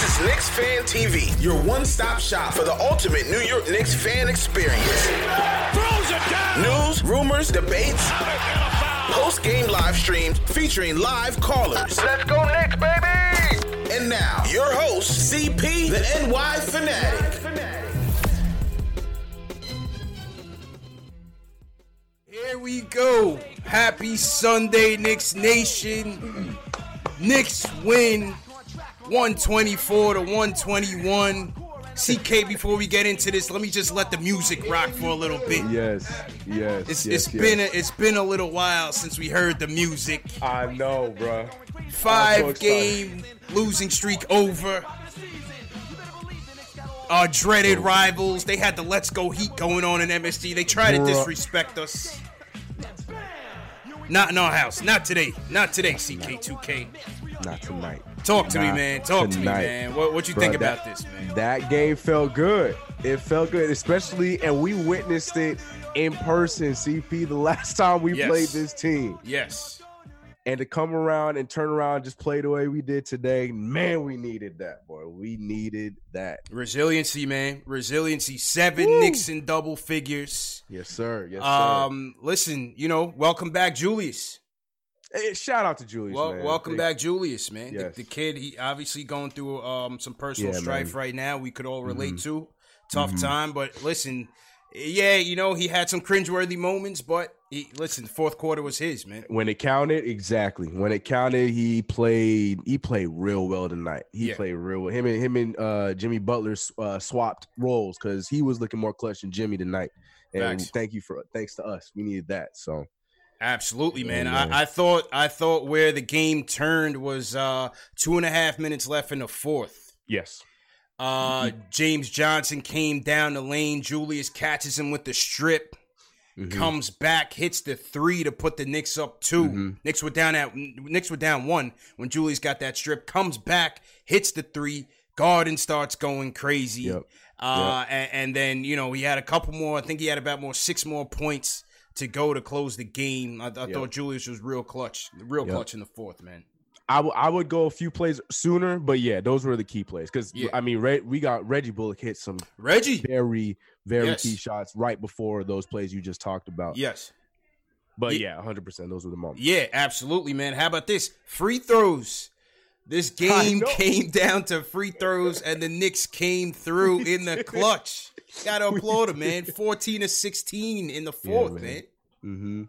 This is Knicks Fan TV, your one-stop shop for the ultimate New York Knicks fan experience. News, rumors, debates, post-game live streams featuring live callers. Let's go Knicks, baby! And now, your host, CP, the NY Fanatic. Here we go. Happy Sunday, Knicks Nation. Knicks win 124 to 121. CK, before we get into this, let me just let the music rock for a little bit. Yes, yes. It's, yes, it's yes. been a, it's been a little while since we heard the music. I know, bruh. Five excited. game losing streak over. Our dreaded rivals. They had the Let's Go Heat going on in MSG. They try to disrespect us. Not in our house. Not today. Not today, CK2K. Not tonight. Talk to me, man. Talk to me, man. What what you think that- about this, man? That game felt good. It felt good, especially, and we witnessed it in person, CP, the last time we Yes. played this team. Yes. And to come around and turn around and just play the way we did today, man, we needed that, boy. We needed that. Resiliency, man. Resiliency. Seven Woo. In double figures. Yes, sir. Yes, sir. Um, listen, you know, welcome back, Julius. Hey, shout out to Julius. Well, man. welcome Thank- back, Julius, man. Yes. The, the kid, he obviously going through um some personal Yeah, strife man. right now. We could all relate Mhm. to tough Mhm. time, but listen, yeah, you know he had some cringeworthy moments, but he, listen, the fourth quarter was his, man. When it counted, exactly. When it counted, he played. He played real well tonight. He Yeah. played real well. Him and him and uh, Jimmy Butler uh, swapped roles because he was looking more clutch than Jimmy tonight. And Facts. thank you for thanks to us. We needed that. So Absolutely, man. Yeah. I, I thought I thought where the game turned was uh two and a half minutes left in the fourth. yes, Uh James Johnson came down the lane. Julius catches him with the strip. Mhm. Comes back, hits the three to put the Knicks up 2 Mhm. Knicks were down at Knicks were down one when Julius got that strip. Comes back, hits the three. Garden starts going crazy. Yep. Uh, and, and then you know he had a couple more. I think he had about more six more points to go to close the game. I, I Yep. thought Julius was real clutch, real Yep. clutch in the fourth, man. I, w- I would go a few plays sooner, but yeah, those were the key plays. Because Yeah. I mean, Re- we got Reggie Bullock hit some Reggie, very very Yes. key shots right before those plays you just talked about. yes, But Ye- yeah, hundred percent. Those were the moments. yeah, absolutely, man. How about this free throws? This game came down to free throws, and the Knicks came through in the clutch. Gotta applaud him, man. Fourteen to sixteen in the fourth, man. man. Mm-hmm.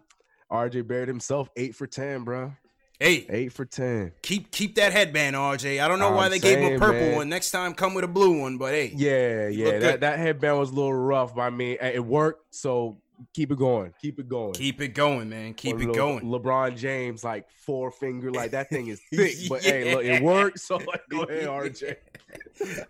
RJ Barrett himself, eight for ten, bro. Hey, Eight for ten. keep keep that headband, RJ. I don't know I'm why they gave him a purple man. one. Next time, come with a blue one. But hey, Yeah, yeah. That, good. that headband was a little rough, but I mean, it worked. So keep it going. Keep it going. keep it going, man. Keep Or it Le- going. LeBron James, like four finger, like that thing is thick. But hey, look, it worked. So like, go ahead, RJ.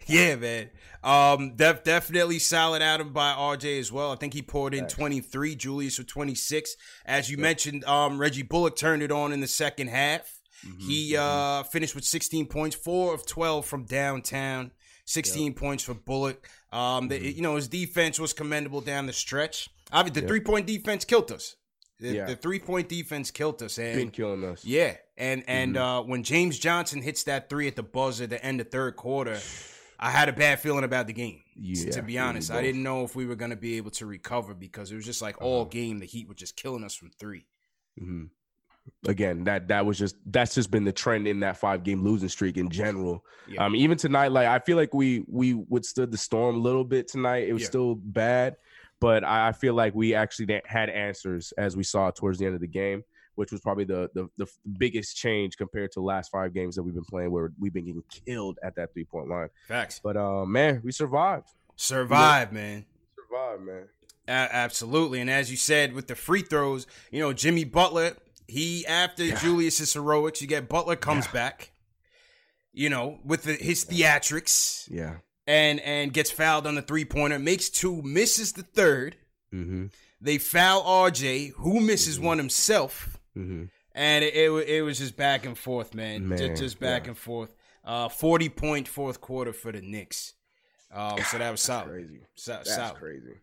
yeah, man. Um, def- definitely solid outing by RJ as well. I think he poured in Facts. 23, Julius with 26. As you mentioned, um, Reggie Bullock turned it on in the second half. Mm-hmm, He uh, finished with 16 points, four of 12 from downtown, 16 points for Bullock. Um, Mm-hmm. you know, his defense was commendable down the stretch. Obviously, the three point defense killed us. The, Yeah. the three point defense killed us. And Been killing us. yeah, and and Mm-hmm. uh, when James Johnson hits that three at the buzzer at the end of third quarter, I had a bad feeling about the game. Yeah, to be honest, I didn't know if we were gonna be able to recover because it was just like Uh-huh. all game the Heat were just killing us from three. Mhm. Again, that that was just that's just been the trend in that five game losing streak in general. Yeah. Um, even tonight, like I feel like we we withstood the storm a little bit tonight. It was Yeah. still bad, but I, I feel like we actually had answers as we saw towards the end of the game, which was probably the, the the biggest change compared to the last five games that we've been playing, where we've been getting killed at that three point line. Facts. But uh, man, we survived. Survive, man. Survived, man. A- absolutely. And as you said with the free throws, you know, Jimmy Butler, he after Julius's heroics, you get Butler comes back, you know, with the, his theatrics Yeah. And and gets fouled on the three pointer, makes two, misses the third. Mm-hmm. They foul RJ, who misses one himself, Mm-hmm. and it, it it was just back and forth, man, Man, just, just back yeah. and forth. Uh, forty point fourth quarter for the Knicks. Um, so that was solid. Crazy. So, That's solid. crazy.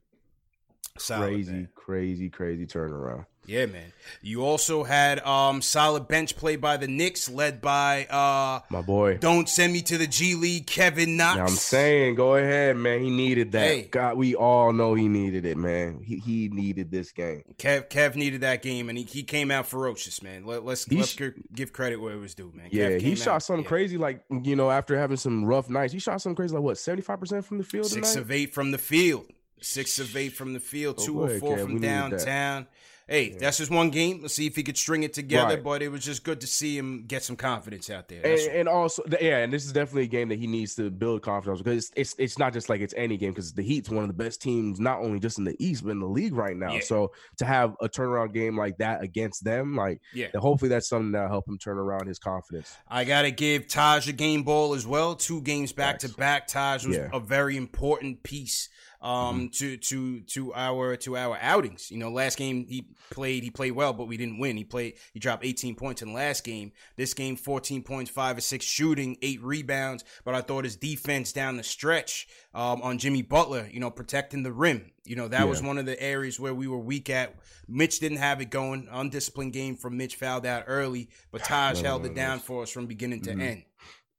Solid, crazy, man. crazy, crazy turnaround. Yeah, man. You also had um solid bench play by the Knicks, led by uh My boy. Don't Send Me to the G League, Kevin Knox. Now I'm saying, go ahead, man. He needed that. Hey. God, we all know he needed it, man. He he needed this game. Kev Kev needed that game and he, he came out ferocious, man. Let, let's He let's sh- give credit where it was due, man. Yeah, he shot out- something yeah. crazy, like you know, after having some rough nights. He shot something crazy, like what, 75 percent from the field Six tonight? of eight from the field. Six of eight from the field, Oh, two ahead, four from downtown. Hey, that's just one game. Let's see if he could string it together. Right. But it was just good to see him get some confidence out there. And, and also, yeah, and this is definitely a game that he needs to build confidence because it's it's, it's not just like it's any game because the Heat's one of the best teams, not only just in the East but in the league right now. Yeah. So to have a turnaround game like that against them, like, Yeah. hopefully that's something that'll help him turn around his confidence. I gotta give Taj a game ball as well. Two games back to back. Taj was Yeah. a very important piece um to to to our to our outings. You know, last game he played he played well, but we didn't win. He played he dropped 18 points in the last game. This game 14 points, 5 or 6 shooting, 8 rebounds, but I thought his defense down the stretch um on Jimmy Butler, you know, protecting the rim. You know, that was one of the areas where we were weak at. Mitch didn't have it going. Undisciplined game from Mitch fouled out early, but Taj held it down for us from beginning to Mhm. end.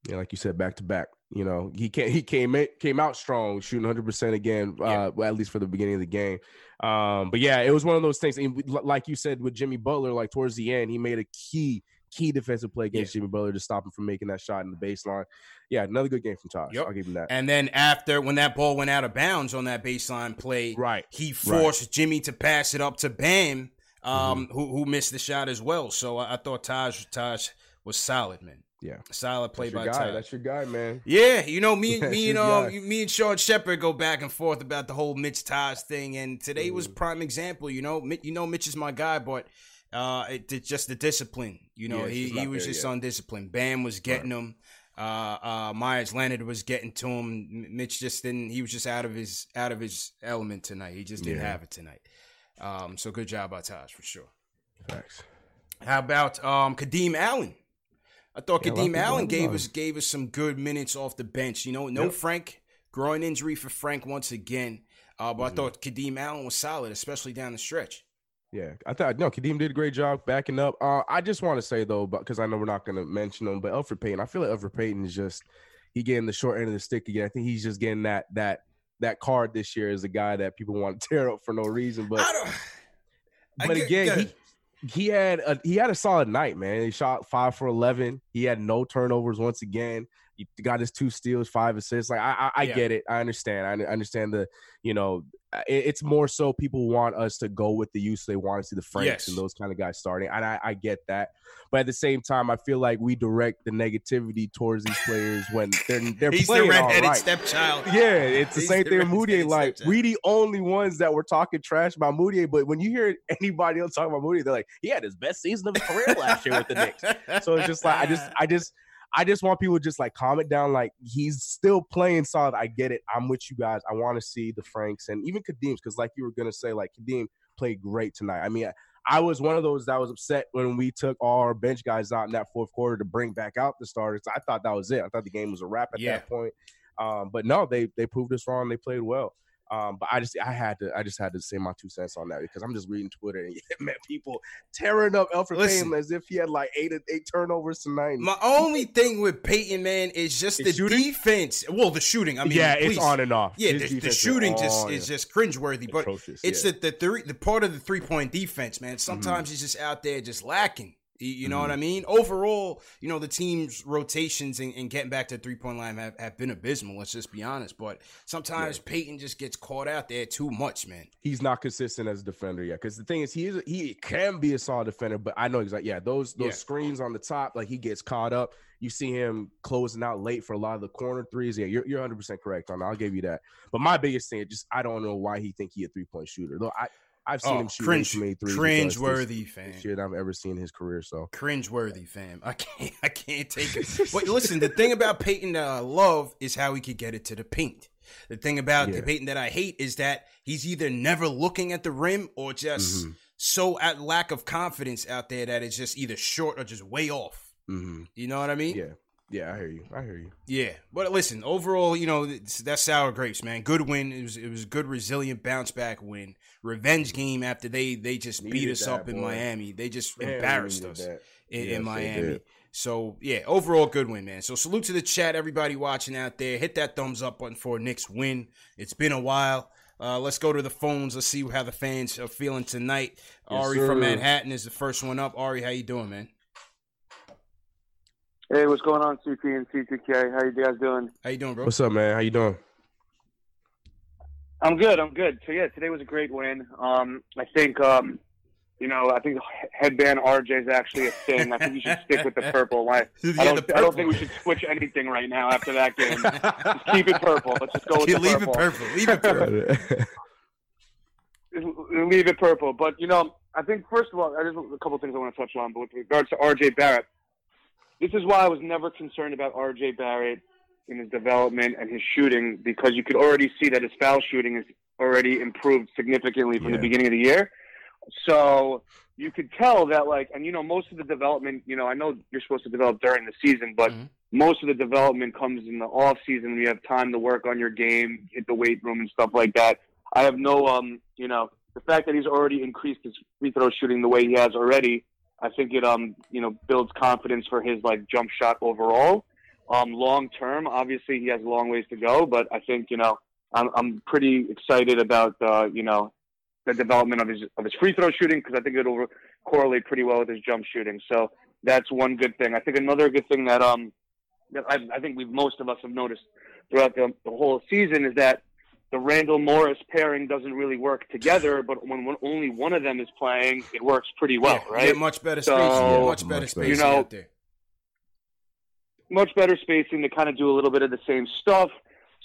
Yeah, like you said, back to back. You know, he came he came in, came out strong, shooting 100 percent again. Yeah. Uh, well, at least for the beginning of the game. Um, but yeah, it was one of those things. And like you said with Jimmy Butler, like towards the end, he made a key key defensive play against Jimmy Butler to stop him from making that shot in the baseline. Yeah, another good game from Taj. Yep. I'll give him that. And then after when that ball went out of bounds on that baseline play, Right. he forced Jimmy to pass it up to Bam, um, Mm-hmm. who who missed the shot as well. So I, I thought Taj Taj was solid, man. Yeah, Solid play that's your by guy. Taj. That's your guy, man. Yeah, you know me, That's me and guy. me and Sean Shepard go back and forth about the whole Mitch Taj thing, and today Mm-hmm. was prime example. You know, you know Mitch is my guy, but uh, it, it's just the discipline. You know, Yeah, he he was there just yet. undisciplined. Bam was getting him. Uh, uh, Meyers Leonard was getting to him. Mitch just didn't. He was just out of his out of his element tonight. He just didn't Yeah. have it tonight. Um, so good job by Taj for sure. Thanks. How about um Kadeem Allen? I thought Yeah, a lot of Kadeem Allen gave us gave us some good minutes off the bench. You know, no Yep. Frank groin injury for Frank once again. Uh, Mm-hmm. but I thought Kadeem Allen was solid, especially down the stretch. Yeah, I thought no, Kadeem did a great job backing up. Uh, I just want to say though, because I know we're not going to mention him, but Elfrid Payton, I feel like Elfrid Payton is just he getting the short end of the stick again. I think he's just getting that that that card this year as a guy that people want to tear up for no reason. But I don't. I but get- again, he he had a he had a solid night, man. He shot five for eleven. He had no turnovers once again. He got his two steals, five assists. Like I, I, I Yeah. get it. I understand. I understand the, you know, it's more so people want us to go with the use. They want to see the Franks Yes. and those kind of guys starting, and I, I get that. But at the same time, I feel like we direct the negativity towards these players when they're they're He's the playing all redheaded right. stepchild. Yeah, it's the He's same the thing with redheaded Like stepchild. we the only ones that were talking trash about Moody. but when you hear anybody else talking about Moody, they're like, he had his best season of his career last year with the Knicks. So it's just like I just I just I just want people to just like comment down like he's still playing solid. I get it. I'm with you guys. I want to see the Franks and even Kadeem's because like you were gonna say, like Kadeem played great tonight. I mean, I, I was one of those that was upset when we took all our bench guys out in that fourth quarter to bring back out the starters. I thought that was it. I thought the game was a wrap at Yeah. that point. Um, but no, they they proved us wrong. They played well. Um, but I just I had to I just had to say my two cents on that because I'm just reading Twitter and met people tearing up Elfrid Payton as if he had like eight eight turnovers tonight. My only thing with Payton, man, is just the defense. Well, the shooting. I mean, yeah, please. it's on and off. Yeah, the, the, shooting just is just cringeworthy. But Atrocious, it's yeah. the the three the part of the three point defense, man. Sometimes mm-hmm. he's just out there just lacking. You know mm-hmm. what I mean? Overall, you know, the team's rotations and, and getting back to three point line have, have, been abysmal. Let's just be honest. But sometimes yeah. Payton just gets caught out there too much, man. He's not consistent as a defender yet. Because the thing is, he is he can be a solid defender, but I know exactly. Yeah, those those yeah. screens on the top, like he gets caught up. You see him closing out late for a lot of the corner threes. Yeah, you're, you're 100% correct on that. I'll give you that. But my biggest thing, just I don't know why he think he a three point shooter. Though I I've seen oh, him shoot cringe, made three. Cringe worthy, fam. Shit I've ever seen in his career. So cringe worthy, fam. I can't, I can't take it. but listen, the thing about Payton that I love is how he could get it to the paint. The thing about yeah. the Payton that I hate is that he's either never looking at the rim or just mm-hmm. so at lack of confidence out there that it's just either short or just way off. Mm-hmm. You know what I mean? Yeah. Yeah, I hear you. I hear you. Yeah, but listen, overall, you know that's sour grapes, man. Good win. It was it was a good, resilient bounce back win. Revenge game after they they just needed beat us that, up boy. in Miami. They just man, embarrassed us in, yes, in, Miami. So yeah, overall good win, man. So salute to the chat, everybody watching out there. Hit that thumbs up button for Knicks win. It's been a while. Uh, let's go to the phones. Let's see how the fans are feeling tonight. Yes, Ari sir. from Manhattan is the first one up. Ari, how you doing, man? Hey, what's going on, CP and C2K? How you guys doing? How you doing, bro? What's up, man? How you doing? I'm good. I'm good. So yeah, today was a great win. Um, I think, um, you know, I think headband RJ is actually a thing. I think we should stick with the purple. I, I, don't, purple. I don't think we should switch anything right now after that game. just keep it purple. Let's just go with the leave purple. it purple. Leave it purple. leave it purple. But you know, I think first of all, there's a couple of things I want to touch on. But with regards to RJ Barrett this is why I was never concerned about R.J. Barrett in his development and his shooting because you could already see that his foul shooting has already improved significantly from yeah. the beginning of the year. So you could tell that, like, and you know, most of the development, you know, I know you're supposed to develop during the season, but mm-hmm. most of the development comes in the off season. You have time to work on your game, hit the weight room, and stuff like that. I have no, um, you know, the fact that he's already increased his free throw shooting the way he has already I think it um you know builds confidence for his like jump shot overall. Um, long term, obviously he has a long ways to go, but I think you know I'm I'm pretty excited about uh, you know the development of his of his free throw shooting because I think it'll correlate pretty well with his jump shooting. So that's one good thing. I think another good thing that um that I, I think we most of us have noticed throughout the, the whole season is that the Randle Morris pairing doesn't really work together, but when one, only one of them is playing, it works pretty well, yeah, right? much better so, spacing, much better spacing you know, out there. Much better spacing to kind of do a little bit of the same stuff.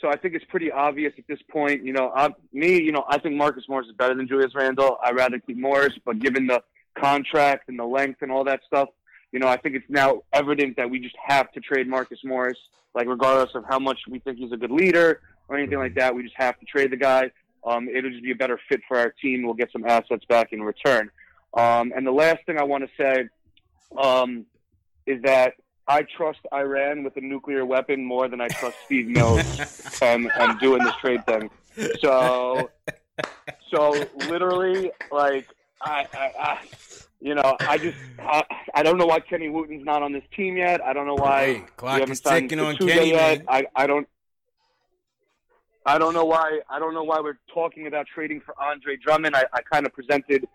So I think it's pretty obvious at this point. You know, I, me, you know, I think Marcus Morris is better than Julius Randle. I'd rather keep Morris, but given the contract and the length and all that stuff, you know, I think it's now evident that we just have to trade Marcus Morris, like regardless of how much we think he's a good leader or anything like that. We just have to trade the guy. Um, it'll just be a better fit for our team. We'll get some assets back in return. Um, and the last thing I want to say um, is that I trust Iran with a nuclear weapon more than I trust Steve Mills and, and doing this trade thing. So, so literally, like, I, I, I you know, I just I, I, don't know why Kenny Wooten's not on this team yet. I don't know why clock we haven't is ticking on Kenny yet. I, I don't I don't know why. I don't know why we're talking about trading for Andre Drummond. I, I kind of presented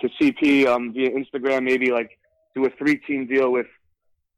to CP um, via Instagram, maybe like do a three-team deal with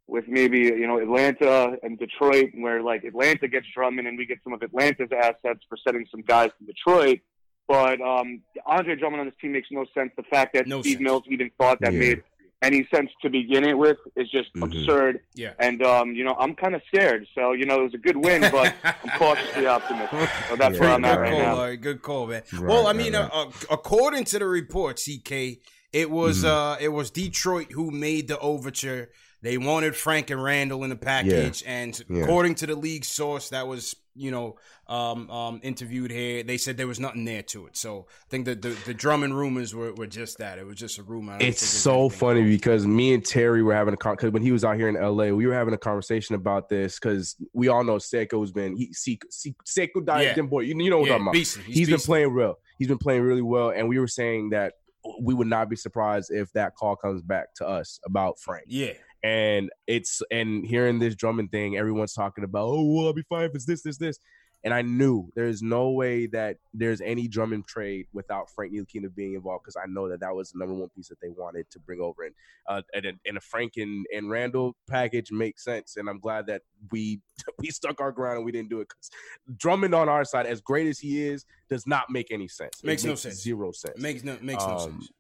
with maybe you know Atlanta and Detroit, where like Atlanta gets Drummond and we get some of Atlanta's assets for sending some guys to Detroit. But um, Andre Drummond on this team makes no sense. The fact that no Steve sense. Mills even thought that yeah. made any sense to begin it with is just mm-hmm. absurd. Yeah. And um, you know, I'm kind of scared. So you know, it was a good win, but I'm cautiously optimistic. So that's yeah, where I'm at right call, now. Right, good call, man. Right, well, I mean, right, uh, uh, according to the report, CK, It was mm-hmm. uh it was Detroit who made the overture. They wanted Frank and Randall in the package, yeah. and yeah. according to the league source that was you know um, um, interviewed here, they said there was nothing there to it. So I think that the, the Drummond rumors were, were just that. It was just a rumor. It's so funny because me and Terry were having a con because when he was out here in LA, we were having a conversation about this because we all know Seiko's been he Seiko, Seiko died yeah. boy. You, you know what yeah, I'm talking about. He's, he's been playing real. He's been playing really well, and we were saying that we would not be surprised if that call comes back to us about Frank. Yeah. And it's and hearing this Drummond thing, everyone's talking about, oh, well, I'll be fine if it's this, this, this. And I knew there's no way that there's any Drummond trade without Frank Ntilikina being involved because I know that that was the number one piece that they wanted to bring over. And uh, and, and a Frank and, and Randle package makes sense. And I'm glad that we we stuck our ground and we didn't do it because Drummond on our side, as great as he is, does not make any sense. Makes, makes no sense. Zero sense. Makes no makes um, no sense.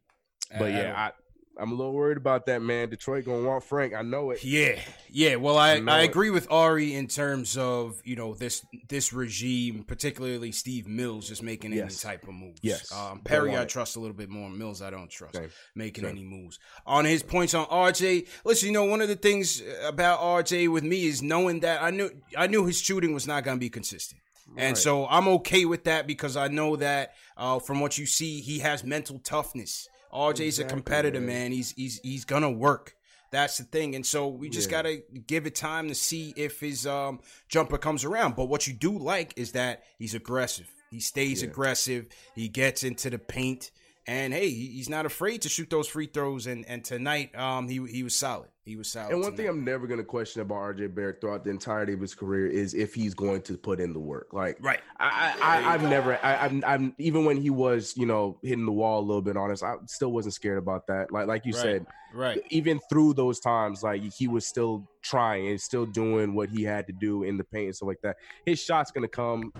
But yeah, I, I'm a little worried about that, man. Detroit gonna want Frank. I know it. Yeah, yeah. Well, I, I, I agree with Ari in terms of you know this this regime, particularly Steve Mills, just making yes. any type of moves. Yes. Um, Perry, I trust a little bit more. Mills, I don't trust Same. making Same. any moves. On his points on RJ, listen, you know, one of the things about RJ with me is knowing that I knew I knew his shooting was not gonna be consistent. Right. And so I'm okay with that because I know that uh, from what you see, he has mental toughness. RJ's exactly, a competitor, man. man. He's he's he's gonna work. That's the thing. And so we just yeah. gotta give it time to see if his um, jumper comes around. But what you do like is that he's aggressive. He stays yeah. aggressive. He gets into the paint. And hey, he's not afraid to shoot those free throws. And and tonight, um, he he was solid. He was solid. And one tonight. thing I'm never going to question about RJ Barrett throughout the entirety of his career is if he's going to put in the work. Like, right? I, I I've never, I, I'm, I'm even when he was, you know, hitting the wall a little bit honest, I still wasn't scared about that. Like, like you right. said, right? Even through those times, like he was still trying and still doing what he had to do in the paint and stuff like that. His shot's going to come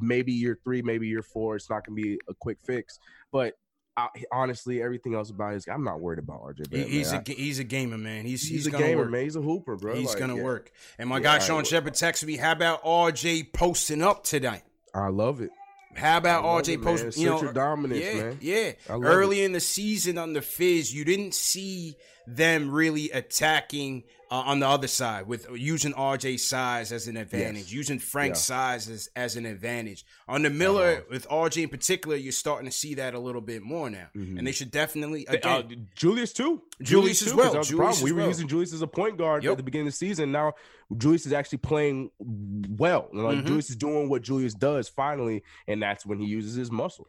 maybe year three, maybe year four. It's not going to be a quick fix, but I, honestly, everything else about his, I'm not worried about RJ. Barrett, he's man. a he's a gamer, man. He's he's, he's a gamer, work. man. He's a hooper, bro. He's like, gonna yeah. work. And my yeah, guy Sean Shepard texted me, "How about RJ posting up tonight?" I love it. How about RJ posting? You know, dominance, yeah, man. yeah. Early it. in the season on the Fizz, you didn't see them really attacking uh, on the other side with using RJ's size as an advantage, yes. using Frank's yeah. size as, as an advantage. On the Miller, uh-huh. with RJ in particular, you're starting to see that a little bit more now, mm-hmm. and they should definitely uh, again, uh, Julius too. Julius, Julius as well. That Julius we were well. using Julius as a point guard yep. at the beginning of the season. Now Julius is actually playing well. Like mm-hmm. Julius is doing what Julius does finally, and that's when he uses his muscle.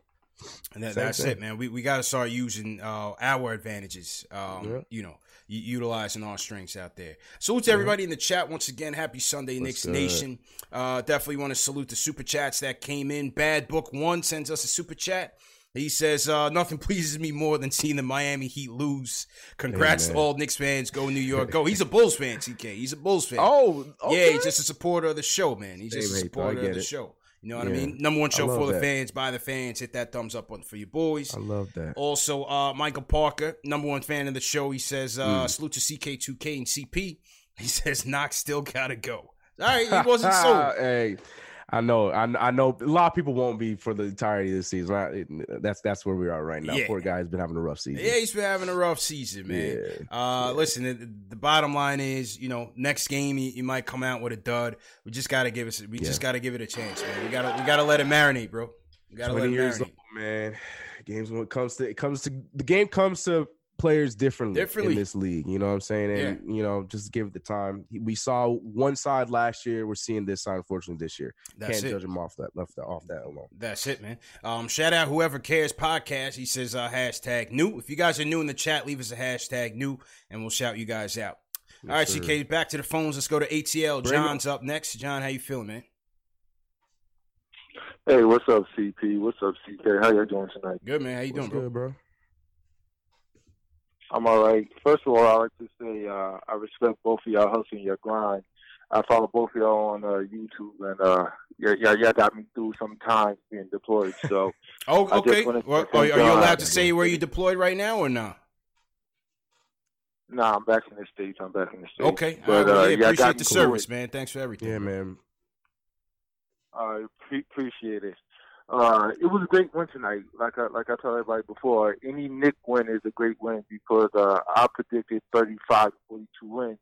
And that, that's thing. it, man. We we got to start using uh, our advantages. Um, yeah. You know, utilizing our strengths out there. Salute to everybody in the chat once again. Happy Sunday, What's Knicks good? Nation. Uh, definitely want to salute the super chats that came in. Bad Book One sends us a super chat. He says, uh, nothing pleases me more than seeing the Miami Heat lose. Congrats hey, to all Knicks fans. Go New York. Go. He's a Bulls fan, TK. He's a Bulls fan. Oh, okay. Yeah, he's just a supporter of the show, man. He's just a supporter of the it. show. You know what yeah. I mean? Number one show for the fans, by the fans. Hit that thumbs up for your boys. I love that. Also, uh, Michael Parker, number one fan of the show. He says, uh, mm. salute to CK2K and CP. He says, Knox still got to go. All right, he wasn't sold. hey, I know, I, I know. A lot of people won't be for the entirety of the season. Right? That's that's where we are right now. Yeah. Poor guy's been having a rough season. Yeah, he's been having a rough season, man. Yeah. Uh, yeah. listen, the, the, bottom line is, you know, next game he, he might come out with a dud. We just got to give it. We just got to give it a chance, man. We gotta we gotta let it marinate, bro. We gotta let it marinate, old, man. Games when it comes to it comes to the game comes to players differently, differently in this league. You know what I'm saying? And yeah. you know, just give it the time. We saw one side last year. We're seeing this side, unfortunately, this year. That's Can't it. judge him off that left off that alone. That's it, man. Um, shout out whoever cares podcast. He says uh, hashtag new. If you guys are new in the chat, leave us a hashtag new, and we'll shout you guys out. Yes, All right, sir. CK, back to the phones. Let's go to ATL. Bring John's up next. John, how you feeling, man? Hey, what's up, CP? What's up, CK? How you doing tonight? Good, man. How you what's doing, good, bro? I'm all right. First of all, I like to say uh, I respect both of y'all hustling your grind. I follow both of y'all on uh, YouTube, and uh, yeah, yeah, y'all got me through some times being deployed. So, oh, okay. Well, are, you allowed to say where you deployed right now or not? Nah, I'm back in the states. I'm back in the states. Okay, but uh, yeah, appreciate the service, man. Thanks for everything. Yeah, man. I pre- appreciate it. Uh, it was a great win tonight. Like I like I told everybody before, any Knick win is a great win because uh, I predicted 35 42 wins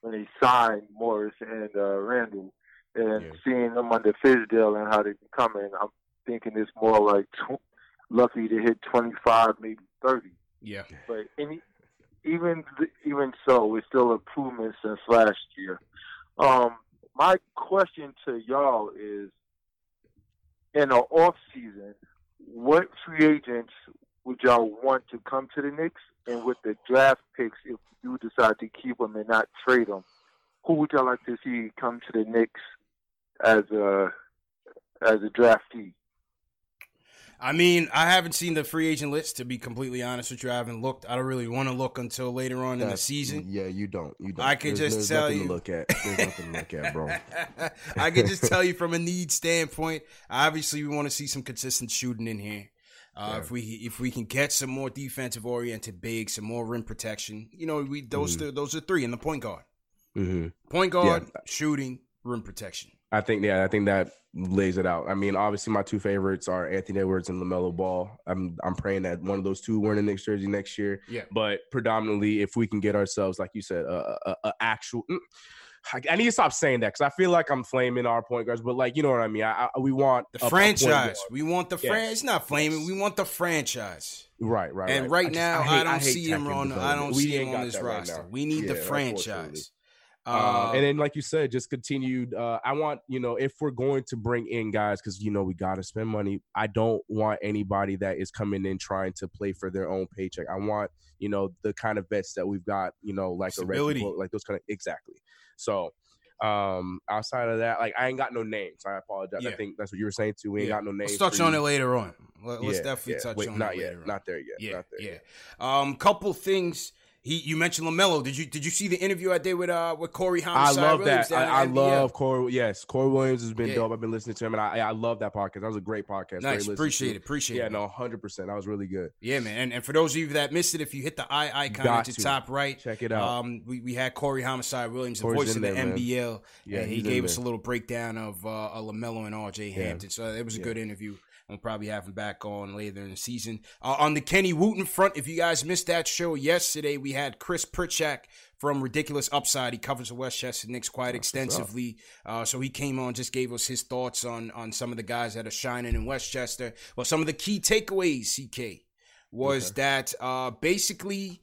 when they signed Morris and uh, Randle, and Yeah. seeing them under Fizdale and how they been coming, I'm thinking it's more like tw- lucky to hit 25, maybe 30. Yeah. But any, even even so, it's still improvement since last year. Um, my question to y'all is: in the off season, what free agents would y'all want to come to the Knicks? And with the draft picks, if you decide to keep them and not trade them, who would y'all like to see come to the Knicks as a as a draftee? I mean, I haven't seen the free agent list to be completely honest with you. I haven't looked. I don't really want to look until later on in the season. Yeah, you don't. You don't. I can There's- just there's tell you. To look at. There's nothing to look at, bro. I can just tell you from a need standpoint. Obviously, we want to see some consistent shooting in here. Uh, If we if we can get some more defensive oriented bigs, some more rim protection, you know, we those Mm-hmm. th- those are three in the point guard. hmm Point guard, shooting, rim protection. I think yeah, I think that lays it out. I mean, obviously my two favorites are Anthony Edwards and LaMelo Ball. I'm I'm praying that one of those two wear in the Knicks jersey next year. Yeah. But predominantly, if we can get ourselves, like you said, a, a, a actual. mm, I, I need to stop saying that because I feel like I'm flaming our point guards, but like you know what I mean. I, I we want The a- a point franchise. We want the Yes. franchise. It's not flaming. Yes. We want the franchise. right, right, And right. right, I just- now, I, hate- don't hate see him tech and on. I don't We see him on this that right roster. we need the Yeah, unfortunately. franchise. Um, Uh, and then, like you said, just continued. Uh, I want you know if we're going to bring in guys because you know we got to spend money. I don't want anybody that is coming in trying to play for their own paycheck. I want you know the kind of vets that we've got. You know, like a Stability. Reggie, Bullock, like those kind of exactly. So. Um, outside of that, like I ain't got no names. I apologize. Yeah. I think that's what you were saying too. We ain't Yeah. got no names. Let's touch on it later on. Let, us Yeah, definitely yeah. touch Wait, on not it yet. later on. Not there yet. Yeah, Not there yeah. yet. Um, couple things. He, you mentioned LaMelo. Did you did you see the interview I did with uh with Corey Homicide I love Williams that. I, I love Corey. Yes, Corey Williams has been Yeah. dope. I've been listening to him, and I, I love that podcast. That was a great podcast. Great Nice, listen appreciate it, appreciate Yeah, it. Yeah, no, hundred percent. That was really good. Yeah, man. And, and for those of you that missed it, if you hit the eye icon Got at the to. top right, Check it out. Um, we, we had Corey Homicide Williams, the Corey's voice of the there, man. NBL. Yeah, and he gave us a little breakdown of uh, LaMelo and RJ Yeah. Hampton. So it was a Yeah. good interview. We'll probably have him back on later in the season. Uh, on the Kenny Wooten front, if you guys missed that show yesterday, we had Chris Pritchak from Ridiculous Upside. He covers the Westchester Knicks quite extensively. Uh, so he came on, just gave us his thoughts on on some of the guys that are shining in Westchester. Well, some of the key takeaways, CK, was that uh, basically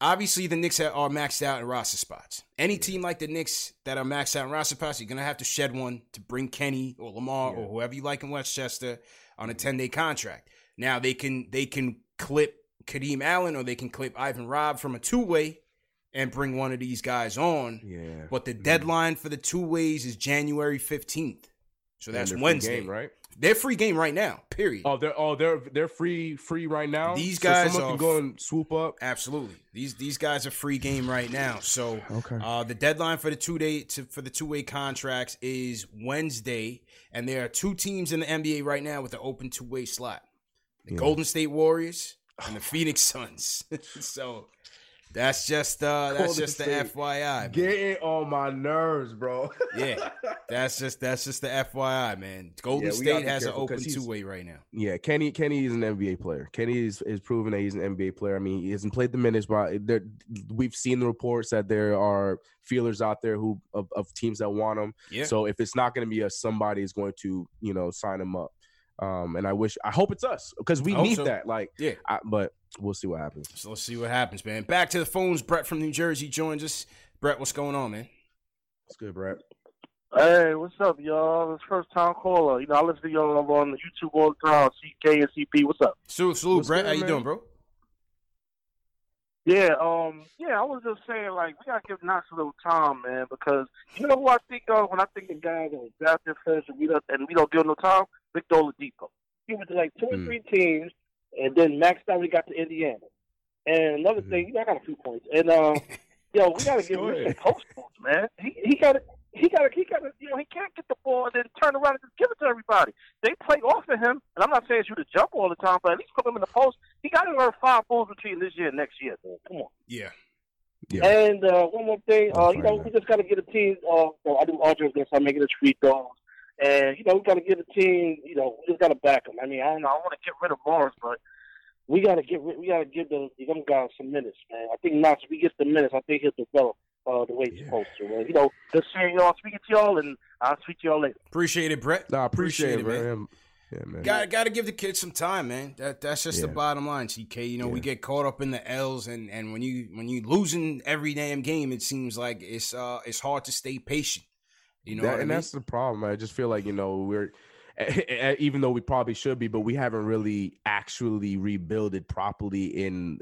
obviously the Knicks are are maxed out in roster spots. Any team like the Knicks that are maxed out in roster spots, you're gonna have to shed one to bring Kenny or Lamar or whoever you like in Westchester on a 10 day contract. Now they can they can clip Kadeem Allen or they can clip Ivan Rabb from a two way and bring one of these guys on. Yeah, But the deadline for the two ways is January 15th. So that's Wednesday. game, right? They're free game right now. Period. Oh, they're oh they're they're free free right now. These So guys someone are can go and swoop up. Absolutely. These these guys are free game right now. So Okay. uh, the deadline for the two day to, for the two way contracts is Wednesday, and there are two teams in the NBA right now with the open two way slot: the Golden State Warriors and the Phoenix Suns. so that's just uh, that's just the. FYI. man. Getting on my nerves, bro. Yeah, that's just that's just the FYI, man. Golden Yeah, State has an open two way right now. Yeah, Kenny Kenny is an NBA player. Kenny is, is proven that he's an NBA player. I mean, he hasn't played the minutes, but there, we've seen the reports that there are feelers out there who of, of teams that want him. Yeah. So if it's not going to be a somebody is going to you know sign him up. Um, and I wish I hope it's us because we need so. that. Like, Yeah. I, but we'll see what happens. So let's see what happens, man. Back to the phones. Brett from New Jersey joins us. Brett, what's going on, man? It's good, Brett. Hey, what's up, y'all? It's first time caller. You know, I listen to y'all on the YouTube all the time. CK and CP, what's up? Salute, salute, What's Brett. good, How you man? doing, bro? Yeah, um, yeah, I was just saying, like, we gotta give Knox a little time, man, because you know who I think of when I think of guys that are drafted first and we don't and we don't give no time? Victor Oladipo. He went to like two or Mm. three teams, and then maxed out. when he got to Indiana. And another Mhm. thing, I got a few points, and uh, yo, we gotta give him some ahead. post moves, man. He he got to He got to, he got to, you know, he can't get the ball and then turn around and just give it to everybody. They play off of him, and I'm not saying you to jump all the time, but at least put him in the post. He got to learn five balls between this year and next year, man. Come on. Yeah. Yeah. And uh, one more thing, uh, you know, right, we just got to get a team. Uh, so I do Audrey was going to start making his free throws. And you know, we got to give the team. You know, we just got to back them. I mean, I don't know. I want to get rid of Morris, but we got to get. We got to give the young guys some minutes, man. I think Knox, if we get the minutes, I think he'll develop uh, the way he's supposed to. And, you know, good seeing y'all. Speaking to y'all, and I'll speak to y'all later. Appreciate it, Brett. No, I appreciate, Appreciate it, it, man. Yeah, man. Got got to give the kids some time, man. That that's just the bottom line, CK. You know, we get caught up in the L's, and and when you when you losing every damn game, it seems like it's uh it's hard to stay patient. You know, That- and mean? that's the problem. I just feel like you know we're, eh, eh, even though we probably should be, but we haven't really actually rebuilded properly in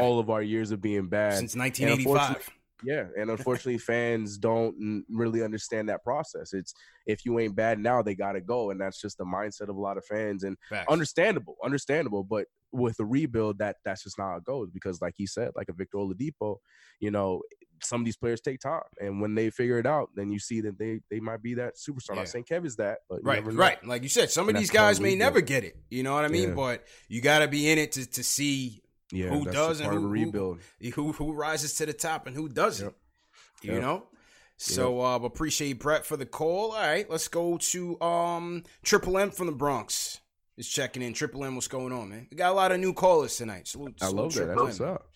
all of our years of being bad. since 1985. unfortunately- Yeah, and unfortunately, fans don't really understand that process. It's if you ain't bad now, they gotta go, and that's just the mindset of a lot of fans. And Facts. understandable, understandable. But with a rebuild, that that's just not how it goes. Because, like he said, like a Victor Oladipo, you know, some of these players take time, and when they figure it out, then you see that they they might be that superstar. Yeah. Not saying Kevin's that, but you Right, right. Like you said, some of these guys may never get it. You know what I mean? Yeah. But you got to be in it to, to see Yeah, Who does and who- rebuild. who who rises to the top and who doesn't. Yep. You Yep. know. So uh, appreciate Brett for the call. All right, let's go to um Triple M from the Bronx. Is checking in. Triple M, what's going on, man? We got a lot of new callers tonight. Salute, I salute love that. Triple That's M. what's up.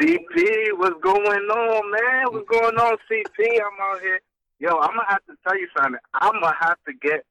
CP, what's going on, man? What's going on, CP? I'm out here. Yo, I'm gonna have to tell you something. I'm gonna have to get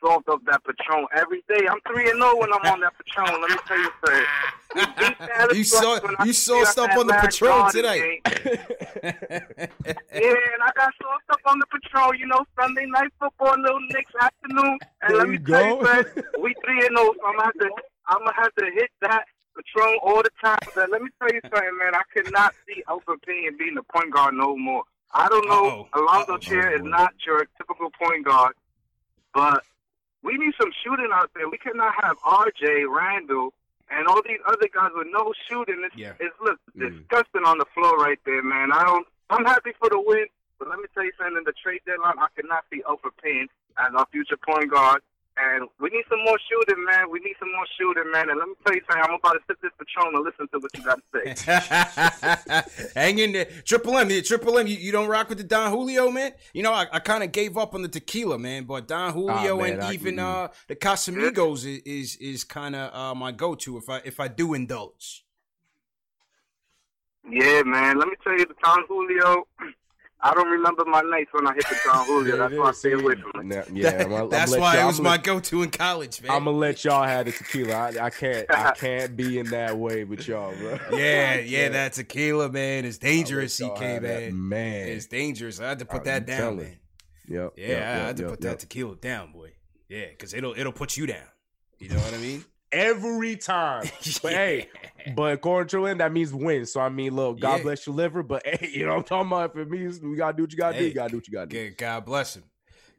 salt up that Patron every day. I'm three and zero when I'm on that Patron. Let me tell you something. We beat Dallas You saw- you up that on the Patron tonight. Yeah, and I got sauced up on the Patron. You know, Sunday night football, little Knicks afternoon. And There let you me tell you go. something. We three and zero. So I'm gonna have to. I'm gonna have to hit that Patron all the time. But let me tell you something, man. I cannot see Alpha Payne being the point guard no more. I don't know. Uh-oh. Alonzo Uh-oh. Chair is not your typical point guard, but we need some shooting out there. We cannot have R.J. Randall and all these other guys with no shooting. It's, Yeah. it's look Mm. disgusting on the floor right there, man. I don't. I'm happy for the win, but let me tell you something. In the trade deadline, I cannot see Alpha Payne as our future point guard. And we need some more shooting, man. We need some more shooting, man. And let me tell you something. I'm about to sip this Patron and listen to what you got to say. Hang in there. Triple M, Triple M, you, you don't rock with the Don Julio, man? You know, I, I kind of gave up on the tequila, man, but Don Julio Ah, man, and I- even uh, the Casamigos is is, is kind of uh, my go to if I if I do indulge. Yeah, man. Let me tell you, the Don Julio. I don't remember my nights when I hit the Don Julio. Yeah, That's why I stay away from it. nah, Yeah, I'm I'm That's why it was I'm my let- go to in college, man. I'm gonna let y'all have the tequila. I, I can't. I can't be in that way with y'all, bro. yeah, yeah, can't. that tequila, man, is dangerous, I'll CK, y'all have that. man. Man. It's dangerous. I had to put I'm that down, telling. man. Yep. Yeah, yep, I yep, had to yep, put yep. that tequila down, boy. Yeah, because it'll it'll put you down. You know what I mean? Every time. But hey, but according to him, that means win. So I mean, look, God Yeah. bless your liver. But hey, you know what I'm talking about? If it means we gotta do what you gotta do, you gotta do what you gotta do. God, bless him.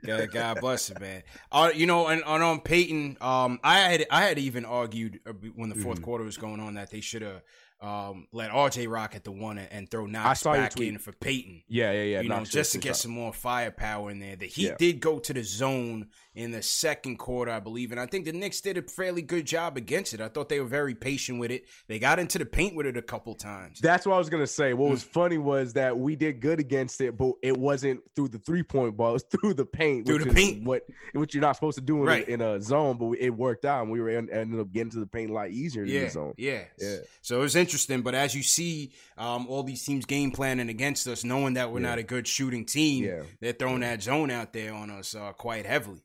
God, God bless him, man. Uh, you know, and, and on Payton, um, I had I had even argued uh, when the 4th Mm-hmm. quarter was going on that they should have um, let RJ rock at the one and, and throw Knox back in for Payton. Yeah, yeah, yeah. you no, know, just to get some more firepower in there. That he Yeah. did go to the zone in the second quarter, I believe, and I think the Knicks did a fairly good job against it. I thought they were very patient with it. They got into the paint with it a couple times. That's what I was gonna say. What Mm. was funny was that we did good against it, but it wasn't through the three point ball. It was through the paint. Through which the is paint. what which you're not supposed to do in, Right. a, in a zone, but it worked out. and We were en- ended up getting to the paint a lot easier in yeah, the zone. Yeah, Yeah. So it was interesting, but as you see, um, all these teams game planning against us, knowing that we're Yeah. not a good shooting team, Yeah. they're throwing that zone out there on us uh, quite heavily,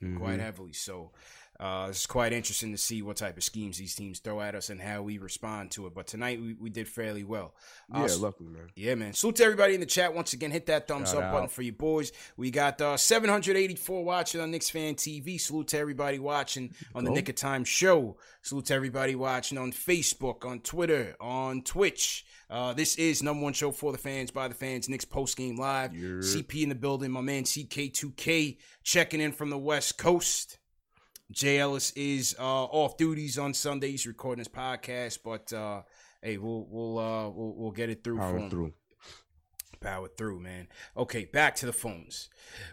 quite Mhm. heavily. So uh, it's quite interesting to see what type of schemes these teams throw at us and how we respond to it. But tonight we, we did fairly well. Uh, Yeah, luckily, man. yeah, man. Salute to everybody in the chat. Once again, hit that thumbs Shout up button for your boys. We got uh, 784 watching on Knicks Fan TV. Salute to everybody watching on the Cool. Nick of Time show. Salute to everybody watching on Facebook, on Twitter, on Twitch. Uh, this is number one show for the fans, by the fans, Knicks Post Game Live. Yeah. CP in the building. My man CK2K checking in from the West Coast. Jay Ellis is uh, off duties on Sunday. He's recording his podcast, but uh, hey, we'll we'll uh, we'll, we'll get it through for Power through. power through, man. Okay, back to the phones.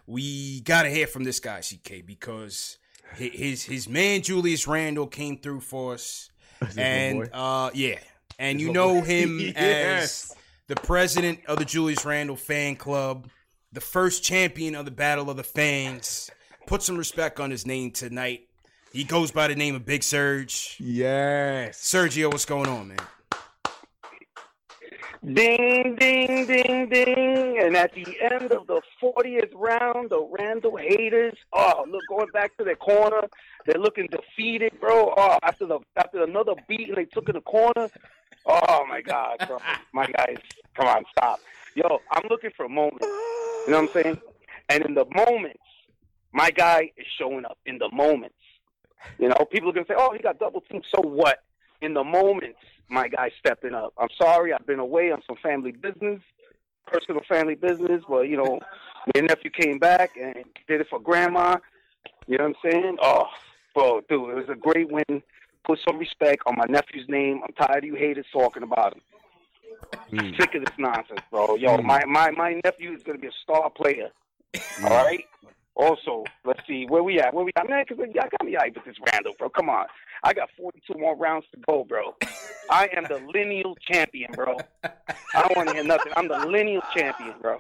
We gotta hear from this guy, CK, because his his man Julius Randle came through for us, Is this my and uh, yeah, and you know boy? him Yes. as the president of the Julius Randle fan club, the first champion of the Battle of the Fans. Put some respect on his name tonight. He goes by the name of Big Surge. Yes. Sergio, what's going on, man? Ding, ding, ding, ding. And at the end of the 40th round, the Randle haters, oh, look, going back to their corner, they're looking defeated, bro. Oh, after the after another beating they took in the corner. Oh, my God, bro. My guys, come on, stop. Yo, I'm looking for a moment. You know what I'm saying? And in the moments, my guy is showing up in the moments. You know, people are going to say, oh, he got double teamed. So what? In the moments, my guy stepping up. I'm sorry, I've been away on some family business, personal family business. Well, you know, my nephew came back and did it for grandma. You know what I'm saying? Oh, bro, dude, it was a great win. Put some respect on my nephew's name. I'm tired of you haters talking about him. Mm. Sick of this nonsense, bro. Yo, my, my, my nephew is going to be a star player. All right? Also, let's see where we at. Where we at, man? Because y'all got me hyped with this Randle, bro. Come on, I got 42 more rounds to go, bro. I am the lineal champion, bro. I don't want to hear nothing. I'm the lineal champion, bro.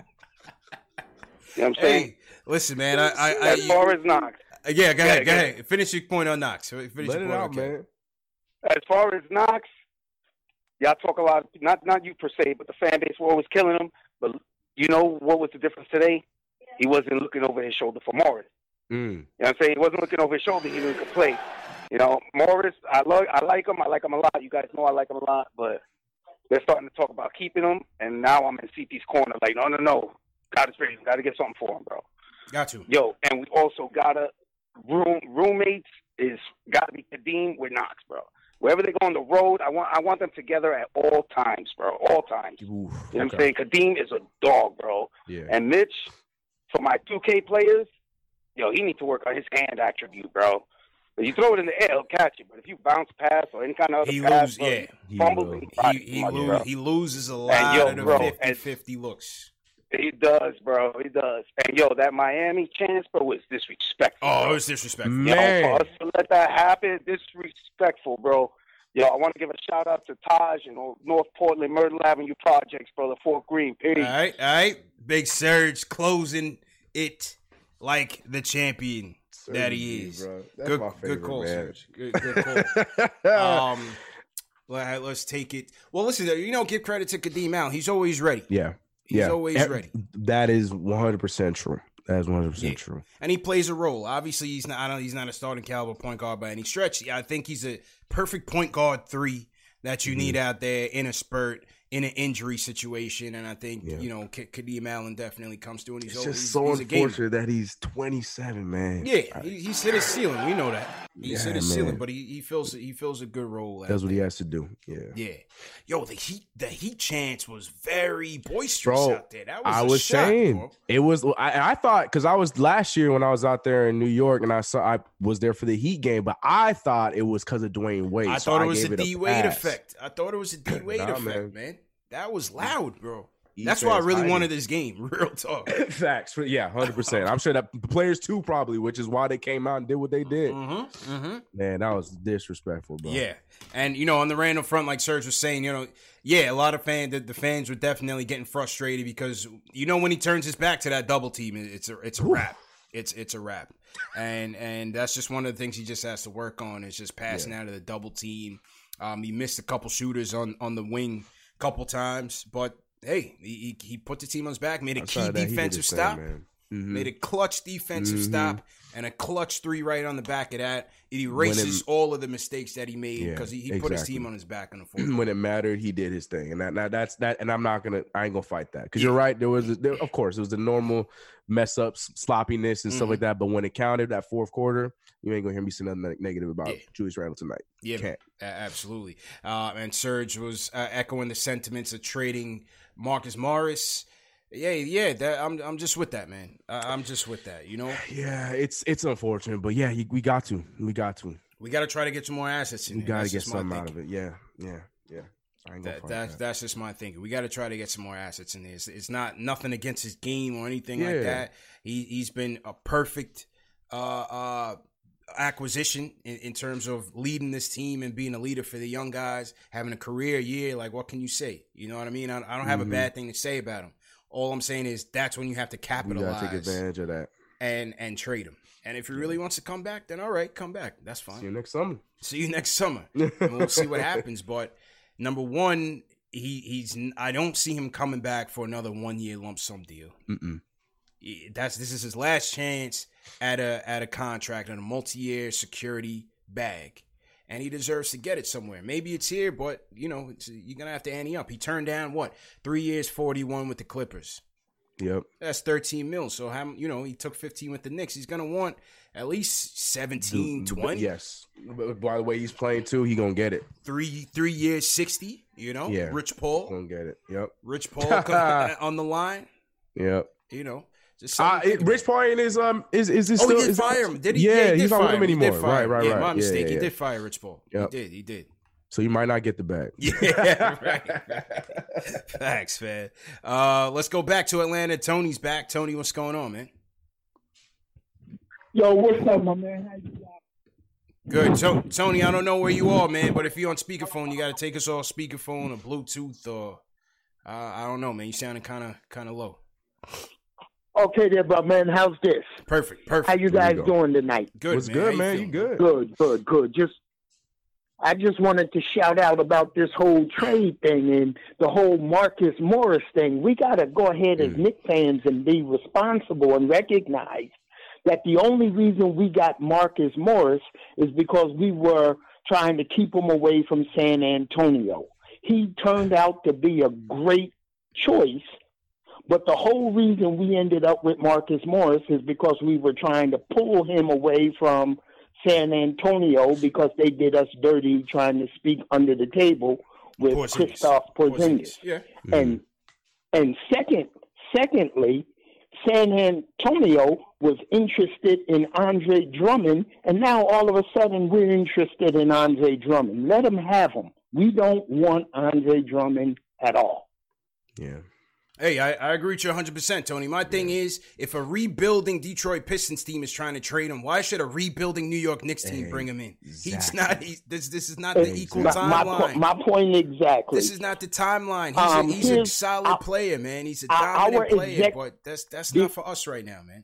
You know what I'm saying? Hey, listen, man. I, I, I as far as Knox, uh, yeah, go ahead, Yeah, go go ahead. Finish your point on Knox. Finish Let your it point out, on Ken. man. as far as Knox, y'all talk a lot. Not not you per se, but the fan base were always killing him. But you know what was the difference today? He wasn't looking over his shoulder for Morris. Mm. You know what I'm saying? He wasn't looking over his shoulder. He knew he could play. You know, Morris, I love, I like him. I like him a lot. You guys know I like him a lot. But they're starting to talk about keeping him, and now I'm in CP's corner. Like, no, no, no. Got to trade him. Got to get something for him, bro. Got you. Yo, and we also gotta room roommates is gotta be Kadeem with Knox, bro. Wherever they go on the road, I want I want them together at all times, bro. All times. Oof, You know what. I'm saying? Kadeem is a dog, bro. Yeah. And Mitch, for my 2K players, yo, he needs to work on his hand attribute, bro. If you throw it in the air, he'll catch it. But if you bounce pass or any kind of other He pass, lose, bro, yeah. He fumbles, he, He he, much, lose, he loses a lot yo, of the bro, 50-50 looks. He does, bro. He does. And yo, that Miami chance, bro, was disrespectful. Oh, bro. it was disrespectful. Yo, for us to let that happen, disrespectful, bro. Yo, I want to give a shout out to Taj and all North Portland Myrtle Avenue projects, bro. The Fort Greene, All peace. right, all right. Big Surge closing it like the champion that he is. Bro. That's Good, my good call, man. Surge. Good, good call. um, let, us take it. Well, listen, you know, give credit to Kadeem Allen. He's always ready. yeah. He's yeah. always Eh, ready. That is 100% true. That is 100% true. and he plays a role. Obviously, he's not. I don't. He's not a starting caliber point guard by any stretch. I think he's a perfect point guard three that Mm-hmm. you need out there in a spurt in an injury situation. And I think Yeah. you know K- Kadeem Allen definitely comes through. And he's It's always, just so he's unfortunate that he's 27, man. Yeah, he, he's hit his ceiling. We know that he's Yeah, hit his ceiling, but he, he fills he fills a good role. That's what he has to do. Yeah. Yeah, yo, the heat the heat chance was very boisterous Bro, out there. That was I was shock, saying bro. it was. I, I thought because I was last year when I was out there in New York and I saw I was there for the Heat game, but I thought it was because of Dwyane Wade. I so thought it was a D Wade effect. I thought it was a D Wade Nah, effect, man. man. That was loud, bro. He That's why I really wanted this game. Real talk. Facts. Yeah, hundred percent. I'm sure that the players too probably, which is why they came out and did what they did. Mm-hmm, mm-hmm. Man, that was disrespectful, bro. Yeah, and you know, on the Randle front, like Serge was saying, you know, yeah, a lot of fans, the, the fans were definitely getting frustrated because you know when he turns his back to that double team, it's a it's a wrap. It's it's a wrap, and and that's just one of the things he just has to work on is just passing out of the double team. Um, he missed a couple shooters on on the wing couple times, but hey, he he, he put the team on his back, made a key Outside of that, defensive his thing, stop. man. Mhm. Made a clutch defensive Mhm. stop and a clutch three right on the back of that. It erases all of the mistakes that he made Yeah, because he, he put his team on his back in the fourth. when it mattered, he did his thing, and that, that that's that. And I'm not gonna, I ain't gonna fight that because you're right. There was, there, of course, it was the normal mess ups, sloppiness, and stuff Mhm. like that. But when it counted, that fourth quarter, you ain't gonna hear me say nothing negative about Yeah. Julius Randle tonight. Yeah, Can't. absolutely. Uh, and Serge was uh, echoing the sentiments of trading Marcus Morris. Yeah, yeah, that, I'm I'm just with that, man. I, I'm just with that. You know, Yeah, it's it's unfortunate, but yeah, you, we got to, we got to, we got to try to get some more assets in. we got to get something out of it. Yeah, yeah, yeah. I ain't gonna That, that's that. that's just my thinking. We got to try to get some more assets in there. It's, it's not nothing against his game or anything Yeah. like that. He he's been a perfect uh, uh, acquisition in, in terms of leading this team and being a leader for the young guys, having a career year. Like, what can you say? You know what I mean? I, I don't have Mhm. a bad thing to say about him. All I'm saying is that's when you have to capitalize. gotta take advantage of that. and and trade him. And if he really wants to come back, then all right, come back. That's fine. See you next summer. See you next summer. we'll see what happens. But number one, he he's I don't see him coming back for another one year lump sum deal. Mm-mm. That's this is his last chance at a at a contract on a multi year security bag, and he deserves to get it somewhere. Maybe it's here, but you know it's, you're gonna have to ante up. He turned down what three years, forty one with the Clippers. Yep. That's 13 mil. So how you know he took 15 with the Knicks. He's gonna want at least 17, 20. Yes. But by the way he's playing too, he gonna get it. Three three years, 60. You know, Yeah. Rich Paul, Gonna get it. Yep. Rich Paul on the line. Yep. You know, just Uh, it, Rich Paul ain't is um is is this Oh, still he did is fire him. Did he? Yeah, he he's not with him him. He did anymore. fire Right, right, yeah, right. My Yeah, mistake. yeah, He did fire Rich Paul. Yep. He did. He did. So you might not get the bag. Yeah, right. Thanks, man. Uh, let's go back to Atlanta. Tony's back. Tony, what's going on, man? Yo, what's up, my man? How you doing? Good, to- Tony. I don't know where you are, man, but if you're on speakerphone, you got to take us off speakerphone or Bluetooth or uh, I don't know, man. You sounding kind of kind of low. Okay, there, but man, how's this? Perfect, perfect. How you guys you doing tonight? Good, What's man. good, How man? You feeling? good? Good, good, good. Just, I just wanted to shout out about this whole trade thing and the whole Marcus Morris thing. We got to go ahead as Mm. Knicks fans and be responsible and recognize that the only reason we got Marcus Morris is because we were trying to keep him away from San Antonio. He turned out to be a great choice, but the whole reason we ended up with Marcus Morris is because we were trying to pull him away from San Antonio because they did us dirty trying to speak under the table with Porzingis. Kristaps Porzingis. Yeah. Mm-hmm. And and second, secondly, San Antonio was interested in Andre Drummond, and now all of a sudden we're interested in Andre Drummond. Let them have him. We don't want Andre Drummond at all. Yeah. Hey, I, I agree with you 100%, Tony. My thing is, if a rebuilding Detroit Pistons team is trying to trade him, why should a rebuilding New York Knicks team bring him in? He's not. He's, this this is not the equal my, my, timeline. my point exactly. This is not the timeline. He's, Um, a, he's a solid our- player, man. He's a dominant player, exec- but that's that's not for us right now, man.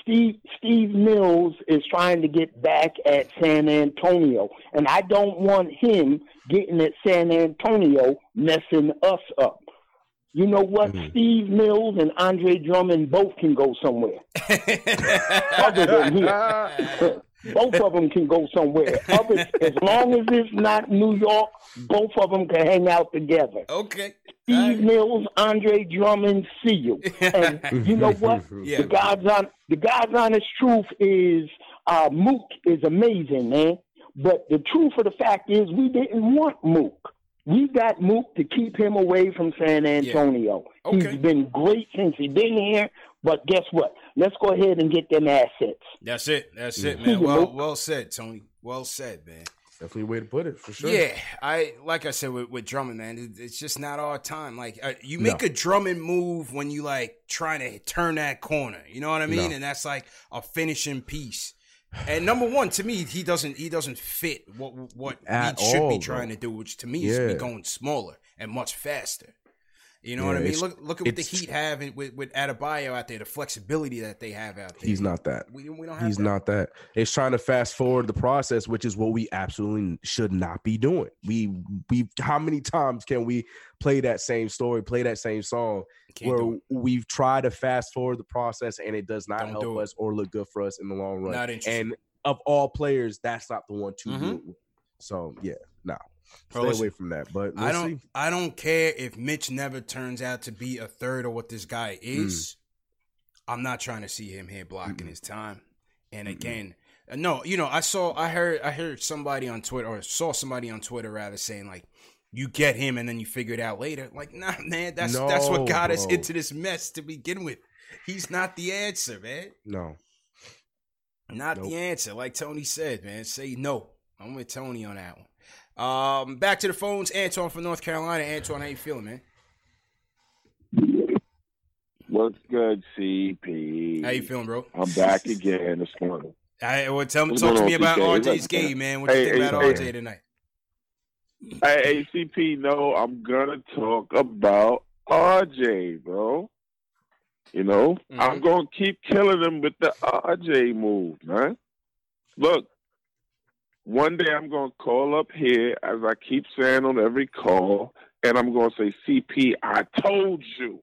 Steve Steve Mills is trying to get back at San Antonio, and I don't want him getting at San Antonio messing us up. You know what? Mhm. Steve Mills and Andre Drummond both can go somewhere. Other than here. both of them can go somewhere. Other, as long as it's not New York, both of them can hang out together. okay. Steve Mills, Andre Drummond, see you. And you know what? Yeah. The God's on the God's honest truth is uh, Mook is amazing, man. But the truth of the fact is, we didn't want Mook. We got Mook to keep him away from San Antonio. Okay. He's been great since he's been here. But guess what? Let's go ahead and get them assets. That's it. That's it, man. Well, well said, Tony. Well said, man. Definitely a way to put it for sure. Yeah, I like I said with, with Drummond, man. it- it's just not our time. Like uh, you make No. a Drummond move when you like trying to turn that corner. You know what I mean? No. And that's like a finishing piece. And number one, to me, he doesn't he doesn't fit what what At we should all, be bro. trying to do, which to me is be going smaller and much faster. You know Yeah, what I mean? Look look at what the Heat have with with Adebayo out there, the flexibility that they have out there. He's not that. We, we don't have He's that. not that. It's trying to fast forward the process, which is what we absolutely should not be doing. We we how many times can we play that same story, play that same song where we've tried to fast forward the process and it does not Don't help it. us or look good for us in the long run. And of all players, that's not the one to Mhm. do it. So yeah, no. Bro, Stay listen, away from that. But we'll I don't. see. I don't care if Mitch never turns out to be a third of what this guy is. I'm not trying to see him here blocking Mm. his time. And again, uh, no, you know, I saw, I heard, I heard somebody on Twitter or saw somebody on Twitter rather saying like, you get him and then you figure it out later. Like, nah, man, that's that's what No, got us into this mess to begin with. He's not the answer, man. No. Not Nope. the answer. Like Tony said, man. Say no. I'm with Tony on that one. Um, back to the phones. Antoine from North Carolina. Antoine, how you feeling, man? What's good, CP? How you feeling, bro? I'm back again this morning. I, well, tell me, What's talk to me about PK? RJ's game, man. What you think hey, about hey. RJ tonight? Hey, ACP, no, I'm gonna talk about RJ, bro. You know, Mhm. I'm gonna keep killing him with the RJ move, man. Look, one day I'm gonna call up here, as I keep saying on every call, and I'm gonna say, CP, I told you,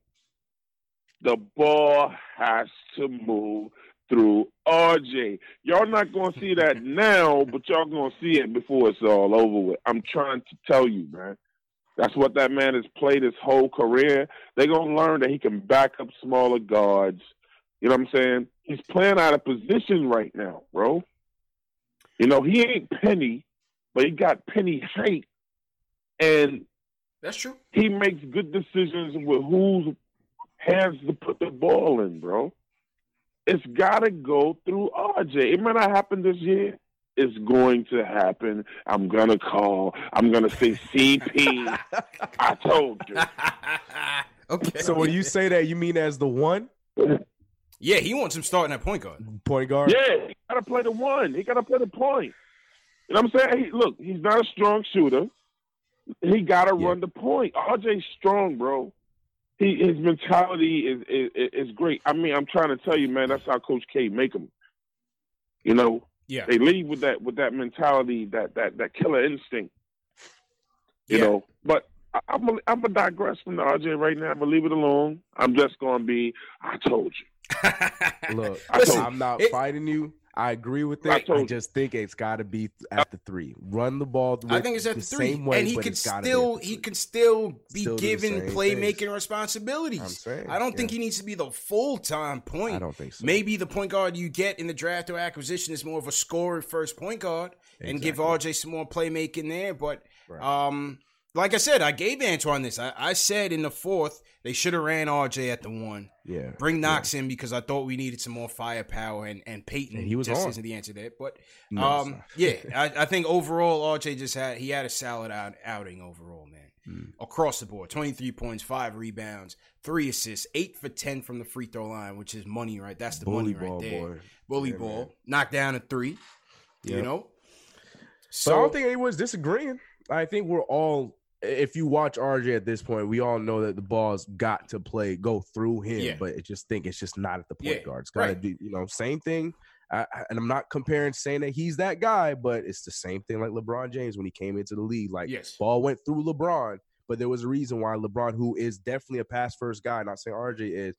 the ball has to move through RJ. Y'all not gonna see that now, but y'all gonna see it before it's all over with. I'm trying to tell you, man. That's what that man has played his whole career. They're gonna learn that he can back up smaller guards. You know what I'm saying? He's playing out of position right now, bro. You know, he ain't Penny, but he got Penny height. And That's true. he makes good decisions with whose hands to put the ball in, bro. It's got to go through RJ. It might not happen this year. It's going to happen. I'm gonna call. I'm gonna say CP. I told you. okay. So when you say that, you mean as the one yeah, he wants him starting at point guard. point guard? Yeah, he gotta play the one. He gotta play the point. You know what I'm saying? He, look, he's not a strong shooter. He gotta Yeah. run the point. RJ's strong, bro. He his mentality is, is is great. I mean, I'm trying to tell you, man. That's how Coach K make him. You know, Yeah. they leave with that with that mentality, that that that killer instinct. You Yeah. know, but I, I'm gonna, I'm gonna digress from the RJ right now. I'm gonna leave it alone. I'm just gonna be. I told you. Look, I told I'm not it- fighting you. I agree with I it. told I you. just think it's got to be at the three. Run the ball. I think it's at the, three, same way, and he but can it's gotta be still he three. can still be Still given playmaking things. responsibilities. I'm saying, I don't think he needs to be the full time point. I don't think so. Maybe the point guard you get in the draft or acquisition is more of a scorer first point guard, and give Exactly. RJ some more playmaking there. But Right. um, like I said, I gave Antoine this. I, I said in the fourth they should have ran RJ at the one. Yeah. Bring Knox in because I thought we needed some more firepower, and and Payton And he was just on. isn't the answer there. But No, um, yeah, I, I think overall RJ just had he had a solid out, outing overall, man. Mm. Across the board, twenty three points, five rebounds, three assists, eight for ten from the free throw line, which is money, right? That's the Bully money right ball, there. boy. Bully Yeah, ball, man. knocked down a three. You know. So I don't think anyone's disagreeing. I think we're all. If you watch RJ at this point, we all know that the ball's got to play go through him, Yeah. but I just think it's just not at the point Yeah, guard. It's got to right. do, you know, same thing. I- and I'm not comparing saying that he's that guy, but it's the same thing like LeBron James when he came into the league. Like Yes. ball went through LeBron, but there was a reason why LeBron, who is definitely a pass first guy, not saying RJ is,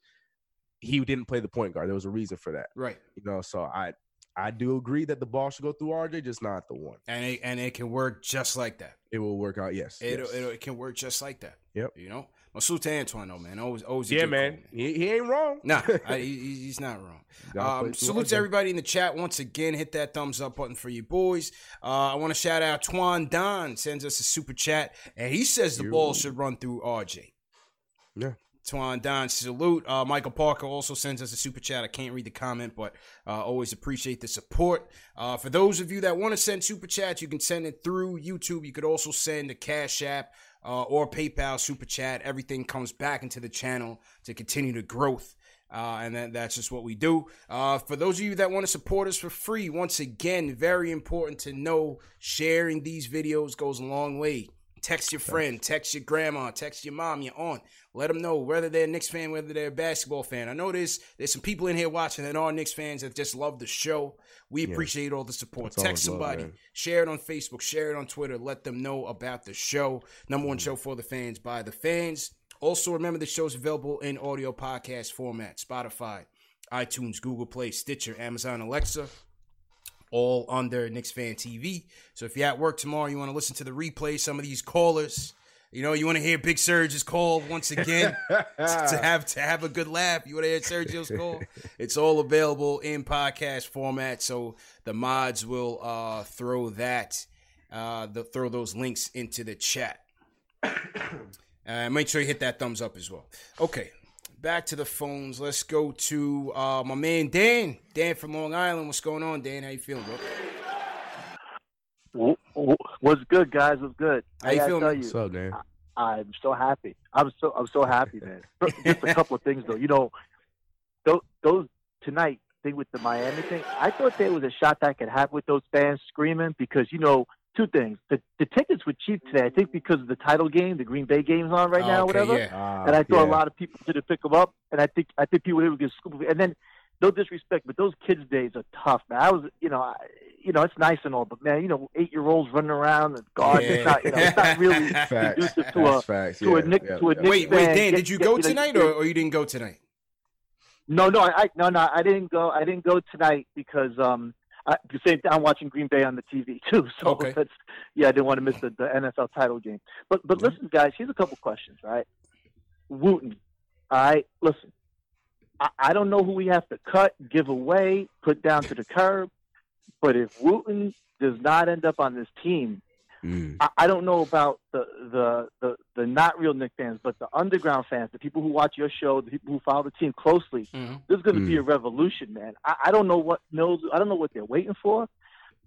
he didn't play the point guard. There was a reason for that. Right. You know, so I I do agree that the ball should go through RJ, just not the one. And it, and it can work just like that. It will work out. Yes. It yes. it can work just like that. Yep. You know. Salute to Antoine though, man. Always always a yeah, good man. call, He, he ain't wrong. Nah, I, he, he's not wrong. Gotta Um, salute to everybody in the chat once again. Hit that thumbs up button for you boys. Uh, I want to shout out Twan Don sends us a super chat, and he says the ball should run through RJ. Yeah. Twan Don, salute. Uh, Michael Parker also sends us a super chat. I can't read the comment, but uh, always appreciate the support. Uh, for those of you that want to send super chats, you can send it through YouTube. You could also send a Cash App uh, or PayPal super chat. Everything comes back into the channel to continue the growth. Uh, and that, that's just what we do. Uh, for those of you that want to support us for free, once again, very important to know sharing these videos goes a long way. Text your friend, text your grandma, text your mom, your aunt. Let them know whether they're a Knicks fan, whether they're a basketball fan. I know there's there's some people in here watching that are Knicks fans that just love the show. We Yeah. appreciate all the support. That's Text somebody, man. share it on Facebook, share it on Twitter. Let them know about the show. Number Mm-hmm. one show for the fans by the fans. Also, remember the show's available in audio podcast format Spotify, iTunes, Google Play, Stitcher, Amazon Alexa, all under Knicks Fan TV. So if you're at work tomorrow, you want to listen to the replay, some of these callers, you know, you want to hear Big Surge's call once again to, to have to have a good laugh. You want to hear Sergio's call? It's all available in podcast format. So the mods will uh, throw that, uh, the, throw those links into the chat. Uh, make sure you hit that thumbs up as well. Okay, back to the phones. Let's go to uh, my man Dan. Dan from Long Island. What's going on, Dan? How you feeling, bro? W- w- What's good, guys? What's good? How I you gotta feeling? tell you, What's up, man? I'm so happy. I'm so I'm so happy, man. Just a couple of things though. You know, those, those tonight thing with the Miami thing. I thought there was a shot that could happen with those fans screaming because you know two things. The, the tickets were cheap today. I think because of the title game, the Green Bay game's on right Oh, now, okay, whatever. yeah. Ah, and I thought a lot of people didn't pick them up. And I think I think people would get scooped. And then, no disrespect, but those kids' days are tough, man. I was, you know, I, you know, it's nice and all, but man, you know, eight year olds running around and guards. It's not, you know, it's not really Facts. conducive to a That's facts. to a Yeah, Knick yeah, to a yeah. Knicks Wait, wait. Dan, Get- did you get- go you know, tonight get- or, or you didn't go tonight? No, no, I, I no, no, I didn't go. I didn't go tonight because um, The same. I'm watching Green Bay on the TV too. So Okay. that's yeah, I didn't want to miss the, the NFL title game. But but listen, guys, here's a couple questions, right? Wooten, all right, listen. I, I don't know who we have to cut, give away, put down to the curb, but if Wooten does not end up on this team, Mm. I, I don't know about the, the the the not real Knick fans, but the underground fans, the people who watch your show, the people who follow the team closely. There's going to be Mm. a revolution, man. I, I don't know what knows. I don't know what they're waiting for.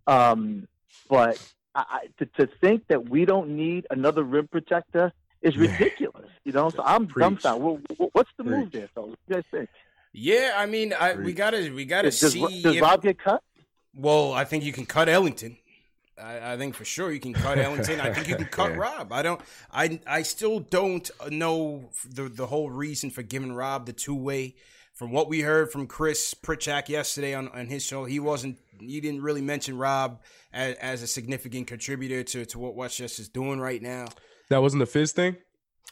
Um, but I, I, to, to think that we don't need another rim protector is Yeah. ridiculous. You know, so I'm Preach. dumbfounded. What, what- what's the move there, fellas? What do you guys think? Yeah, I mean, I, we gotta we gotta Does, does, see. does if- Rob get cut? well, I think you can cut Ellington. I, I think for sure you can cut Ellington. I think you can cut Yeah. Rob. I don't. I I still don't know the the whole reason for giving Rob the two way. From what we heard from Chris Pritchak yesterday on, on his show, he wasn't. He didn't really mention Rob as, as a significant contributor to, to what Westchester's doing right now. That wasn't the Fizz thing.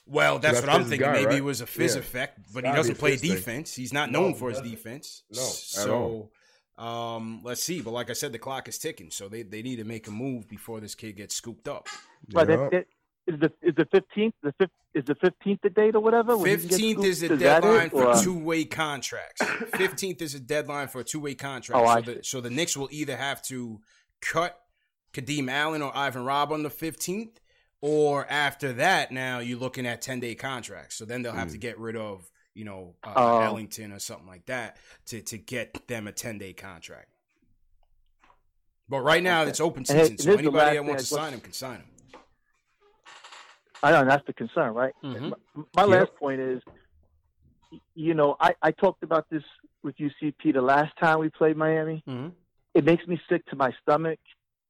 Well, that's, That's what I'm thinking. guy, Maybe right? it was a fizz Yeah. effect, but he doesn't play Fizz thing. defense. He's not known he for his defense. No, at so um, let's see. But like I said, the clock is ticking, so they, they need to make a move before this kid gets scooped up. Right. Yeah. That, that, is the is the fifteenth the fifth is the fifteenth the date or whatever? when he can get Fifteenth is the scooped? that deadline it, for or- two way contracts. Fifteenth is a deadline for a two way contract. Oh, so I the see. so the Knicks will either have to cut Kadeem Allen or Ivan Rabb on the fifteenth, or after that, now you're looking at ten day contracts. So then they'll have to get rid of you know uh, Oh. Ellington or something like that to to get them a ten day contract. But right now it's open season, it- so it is the anybody that wants to thing I- sign him can sign him. I know that's the concern, right? Mhm. My, my Yep. last point is, you know, I, I talked about this with UCP the last time we played Miami. Mhm. It makes me sick to my stomach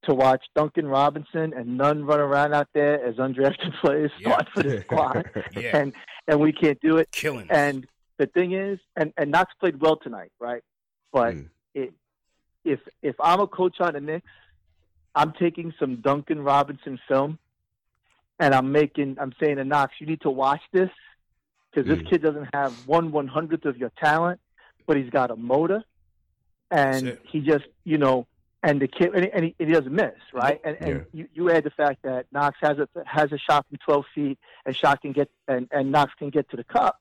to watch Duncan Robinson and none run around out there as undrafted players Yeah. for the squad, Yeah. and and we can't do it. Killing. And the thing is, and and Knox played well tonight, right? But Mm. it, if if I'm a coach on the Knicks, I'm taking some Duncan Robinson film, and I'm making I'm saying to Knox, you need to watch this because this Mm. kid doesn't have one one hundredth of your talent, but he's got a motor, and he just you know. And the kid, and he, and he, he doesn't miss, right? And, and Yeah. you, you add the fact that Knox has a has a shot from 12 feet, and shot can get and, and Knox can get to the cup.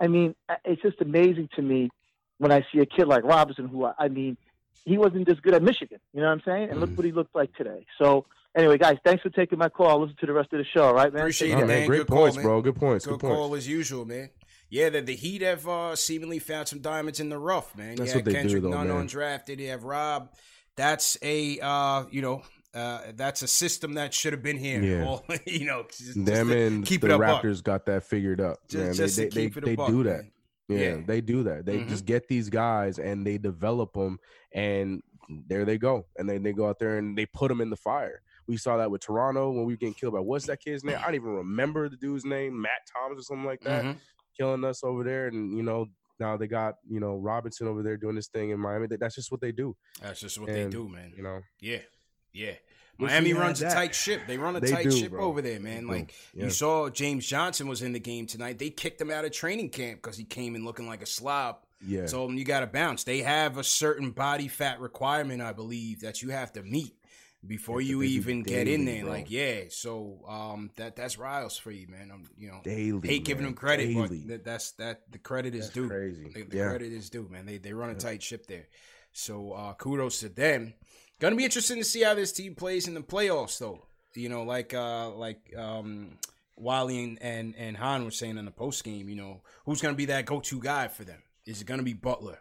I mean, it's just amazing to me when I see a kid like Robinson, who I, I mean, he wasn't this good at Michigan. You know what I'm saying? And look Mhm. what he looked like today. So anyway, guys, thanks for taking my call. I'll listen to the rest of the show. All right, man. Appreciate Oh, it, man, man. great Good call, points, man. bro. Good points. Good Good points. call as usual, man. Yeah, the, the Heat have uh, seemingly found some diamonds in the rough, man. That's yeah, what they do, Kendrick though, Nunn man. undrafted. You have Rob. That's a uh, you know uh, that's a system that should have been here. Yeah. All, you know, just, Them and keep the it a buck. Raptors got that figured up. Just- just they they, they, it a they buck, do that. Yeah, Yeah. they do that. They just get these guys and they develop them, and there they go. And then they go out there and they put them in the fire. We saw that with Toronto when we were getting killed by what's that kid's name? I don't even remember the dude's name, Matt Thomas or something like that, Mhm. killing us over there. And you know now they got you know Robinson over there doing this thing in Miami. That's just what they do. That's just what And, they do, man. You know, Yeah, yeah. Miami runs a tight ship. They run a They tight do, ship bro. over there, man. Like Yeah. you saw, James Johnson was in the game tonight. They kicked him out of training camp because he came in looking like a slob. yeah. Told him you got to bounce. They have a certain body fat requirement, I believe, that you have to meet before you what they do even get in there. bro. Like, yeah. So um, that that's Riles for you, man. I'm you know daily. hate giving them credit, daily. but that, that's that the credit is That's due. crazy. The, the Yeah. credit is due, man. They they run a tight ship there. So uh, kudos to them. Gonna be interesting to see how this team plays in the playoffs, though. You know, like uh, like um, Wally and, and and Hahn were saying in the post game. You know, who's gonna be that go to guy for them? Is it gonna be Butler?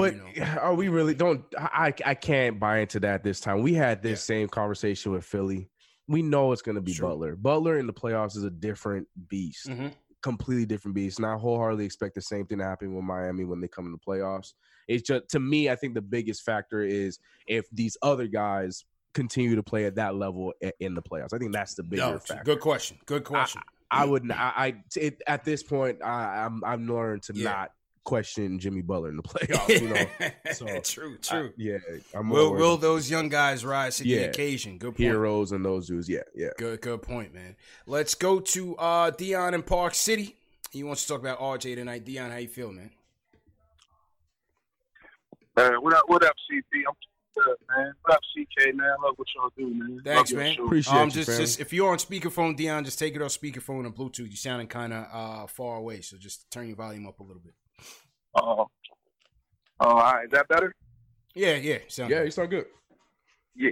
But you know? are we really don't I I can't buy into that this time. We had this same conversation with Philly. We know it's gonna be. Butler. Butler in the playoffs is a different beast. Mhm. Completely different beast. And I wholeheartedly expect the same thing to happen with Miami when they come in the playoffs. It's just to me, I think the biggest factor is if these other guys continue to play at that level in the playoffs? I think that's the bigger No, factor. good question. Good question. I wouldn't. I, I it, at this point, I, I'm I'm learning to Yeah. not question Jimmy Butler in the playoffs. You know, so true, I- true. yeah, I'm will worried will those young guys rise to the occasion? Good point. Herros and those dudes. Yeah, yeah. Good, good point, man. Let's go to uh Dion in Park City. He wants to talk about RJ tonight. Dion, how you feel, man? Uh, what up, what up, CP? I'm good, man. What up, CK, man? I love what y'all do, man. Thanks, Love man. Appreciate um, you, just, fam. just if you're on speakerphone, Dion, just take it off speakerphone and Bluetooth. You're sounding kind of uh far away, so just turn your volume up a little bit. Oh, oh, all right. Is that better? Yeah, yeah, sound Yeah, you sound good. Yeah.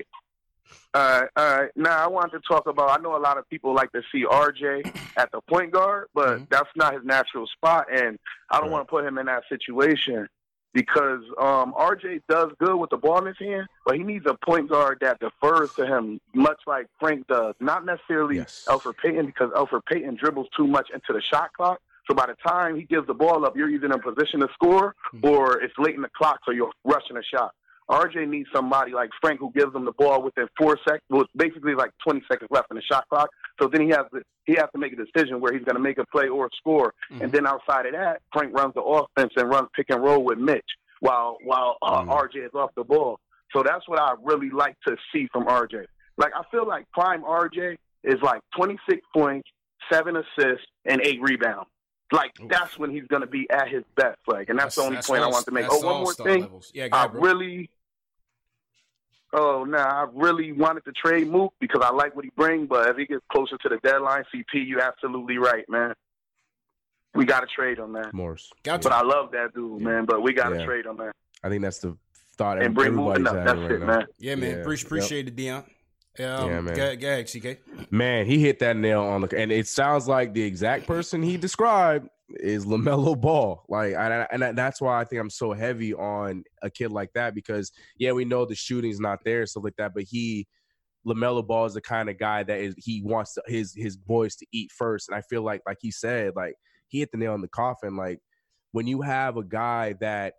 All right, all right. Now I wanted to talk about. I know a lot of people like to see RJ at the point guard, but Mhm. that's not his natural spot, and I don't Right. want to put him in that situation because um, RJ does good with the ball in his hand, but he needs a point guard that defers to him, much like Frank does. Not necessarily Yes. Elfrid Payton, because Elfrid Payton dribbles too much into the shot clock. So by the time he gives the ball up, you're either in a position to score or it's late in the clock, so you're rushing a shot. RJ needs somebody like Frank who gives him the ball within four seconds, well, basically like 20 seconds left in the shot clock. So then he has to he has to make a decision where he's going to make a play or score. And then outside of that, Frank runs the offense and runs pick and roll with Mitch while while uh, Mhm. RJ is off the ball. So that's what I really like to see from RJ. Like I feel like prime RJ is like 26 points, seven assists, and eight rebounds. Like Oof. that's when he's going to be at his best. Like, and that's, the only point I want to make. Oh, one more thing. levels. Yeah, go I bro. really, oh, now I really wanted to trade Mook because I like what he brings. But as he gets closer to the deadline, CP, you absolutely right, man. We got to trade him, man. Morris. Got But I love that dude, man. But we got to Yeah. trade him, man. I think that's the thought And bring everybody's moving up. That's right it, now. man. Yeah, man. Yeah, Pre- yep. appreciate it, Dion. Um, Yeah, man. Ahead, CK. Man, he hit that nail on the, and it sounds like the exact person he described is LaMelo Ball. Like, I, and that's why I think I'm so heavy on a kid like that because yeah, we know the shooting's not there, stuff like that, but he. LaMelo Ball is the kind of guy that is he wants to, his his boys to eat first, and I feel like like he said, like he hit the nail on the coffin. Like when you have a guy that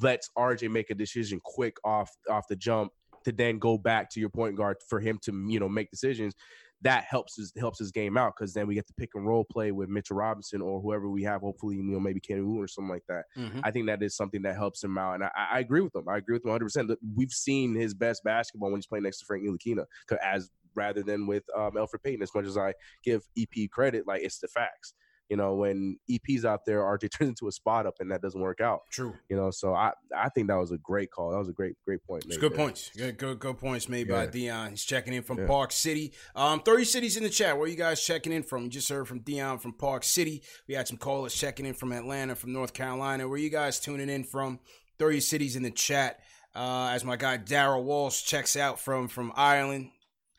lets RJ make a decision quick off off the jump to then go back to your point guard for him to you know make decisions that helps his helps his game out because then we get the pick and roll play with Mitchell Robinson or whoever we have hopefully you know maybe Kenny Wu or something like that. Mhm. I think that is something that helps him out and I, I agree with him. I agree with him 100 percent. We've seen his best basketball when he's playing next to Frank Ntilikina as rather than with um, Elfrid Payton as much as I give EP credit like it's the facts you know when EP's out there RJ turns into a spot up and that doesn't work out True. you know so I I think that was a great call that was a great great point It's made good points. Good, good, good points made by Dion. He's checking in from Yeah. Park City. Um, 30 cities in the chat. Where are you guys checking in from? You just heard from Dion from Park City. We had some callers checking in from Atlanta, from North Carolina. Where are you guys tuning in from? 30 cities in the chat. Uh, as my guy Daryl Walsh checks out from from Ireland.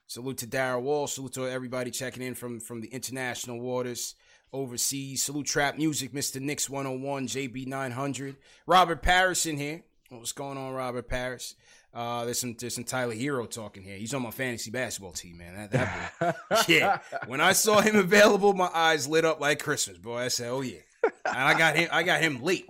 Salute to Daryl Walsh. Salute to everybody checking in from from the international waters overseas. Salute Trap Music, Mr. Nix 101, JB 900. Robert Paris in here. What's going on, Robert Paris? Uh, there's some there's some Tyler Herro talking here. He's on my fantasy basketball team, man. That, that boy. yeah. When I saw him available, my eyes lit up like Christmas, boy. I said, "Oh yeah." And I got him. I got him late.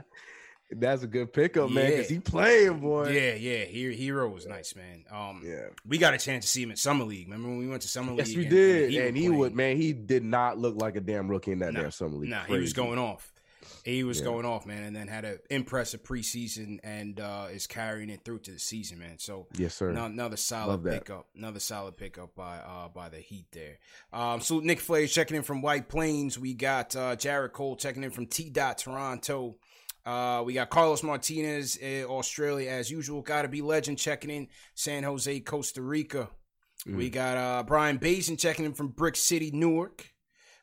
That's a good pickup, man, because he playing, boy. Yeah, yeah. He, Herro was nice, man. Um, Yeah. we got a chance to see him in summer league. Remember when we went to summer Yes, league? Yes, we and- did. and And he, would, man, he did not look like a damn rookie in that Nah, damn summer league. Nah, he was going off. He was Yeah. going off, man, and then had an impressive preseason and uh, is carrying it through to the season, man. So Yes, sir. no- another solid pickup, another solid pickup by uh, by the Heat there. Um, so Nick Flay checking in from White Plains. We got uh, Jared Cole checking in from T. Dot Toronto. Uh, we got Carlos Martinez, uh, Australia as usual. Got to be legend checking in San Jose, Costa Rica. We got uh, Brian Basin checking in from Brick City, Newark.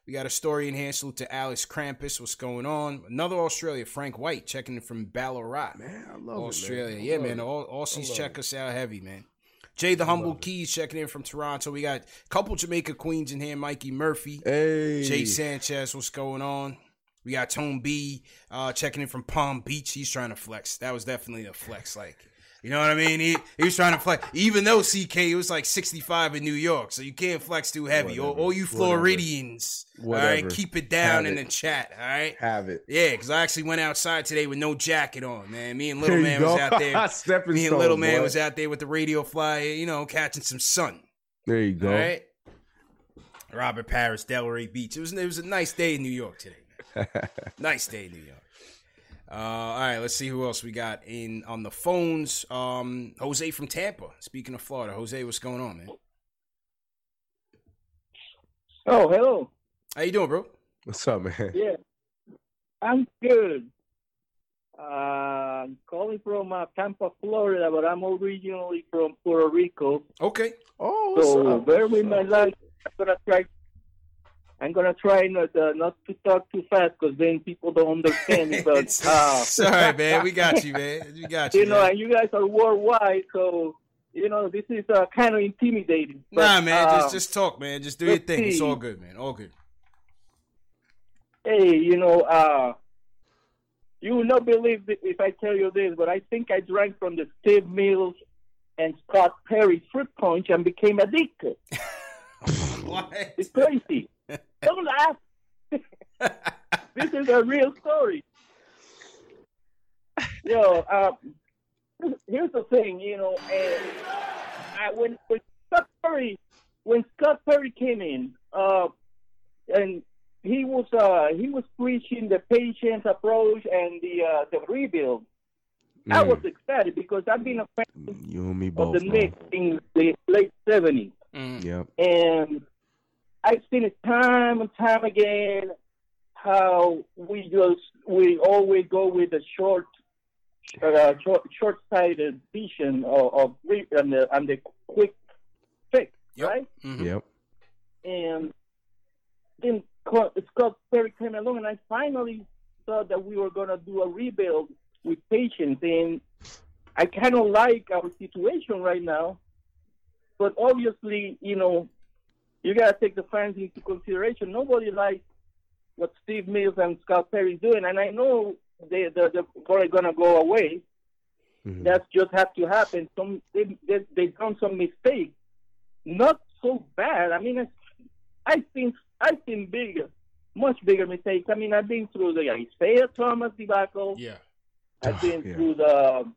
We got a story in here. Salute to Alex Krampus. What's going on? Another Australia, Frank White, checking in from Ballarat. Man, I love Australia. it, man. I Yeah, man. it. All Aussies check it. us out heavy, man. Jay the Humble Keys checking in from Toronto. We got a couple Jamaica Queens in here. Mikey Murphy. Hey. Jay Sanchez, what's going on? We got Tone B uh, checking in from Palm Beach. He's trying to flex. That was definitely a flex. Like You know what I mean? He he was trying to flex, even though CK it was like 65 in New York, so you can't flex too heavy. All, all you Whatever. Floridians, all right, keep it down Have in it. the chat, all right? Have it. Yeah, because I actually went outside today with no jacket on, man. Me and Little There Man was out there. Stepping me and Little Man boy. was out there with the radio fly, you know, catching some sun. There you go. All right. Robert Paris, Delray Beach. It was it was a nice day in New York today. Man. nice day in New York. Uh, all right, let's see who else we got in on the phones. Um, Jose from Tampa. Speaking of Florida, Jose, what's going on, man? Oh, hello. How you doing, bro? What's up, man? Yeah, I'm good. Uh, I'm calling from uh, Tampa, Florida, but I'm originally from Puerto Rico. Okay. Oh, so bear with my life. I'm gonna try. I'm gonna try not uh, not to talk too fast because then people don't understand me. But uh, right, man. We got you, man. We got you. you know, man. and you guys are worldwide, so you know this is uh, kind of intimidating. But, Nah, man. just just talk, man. Just do your thing. It's all good, man. All good. Hey, you know, uh, you will not believe if I tell you this, but I think I drank from the Steve Mills and Scott Perry fruit punch and became addicted. what? It's crazy. Don't laugh. this is a real story. Yo, uh, here's the thing, you know, and I, when when Scott Perry when Scott Perry came in, uh, and he was uh, he was preaching the patience approach and the uh, the rebuild. I was excited because I've been a fan You and me of both. the man. Knicks in the late seventies, Yep. and I've seen it time and time again how we just we always go with the short uh, short short-sighted vision of, of and the and the quick fix, right? Mm-hmm. Yep. and then Co- Scott Perry came along, and I finally thought that we were gonna do a rebuild with patience. And I kind of like our situation right now, but obviously, you know, you gotta take the fans into consideration. Nobody likes what Steve Mills and Scott Perry is doing, and I know they they they're probably gonna go away. Mm-hmm. That's just have to happen. Some they they they've done some mistakes, not so bad. I mean, I, I think I've seen bigger, much bigger mistakes. I mean, I've been through the Isaiah Thomas debacle. Yeah. I've ah, been Yeah. through the.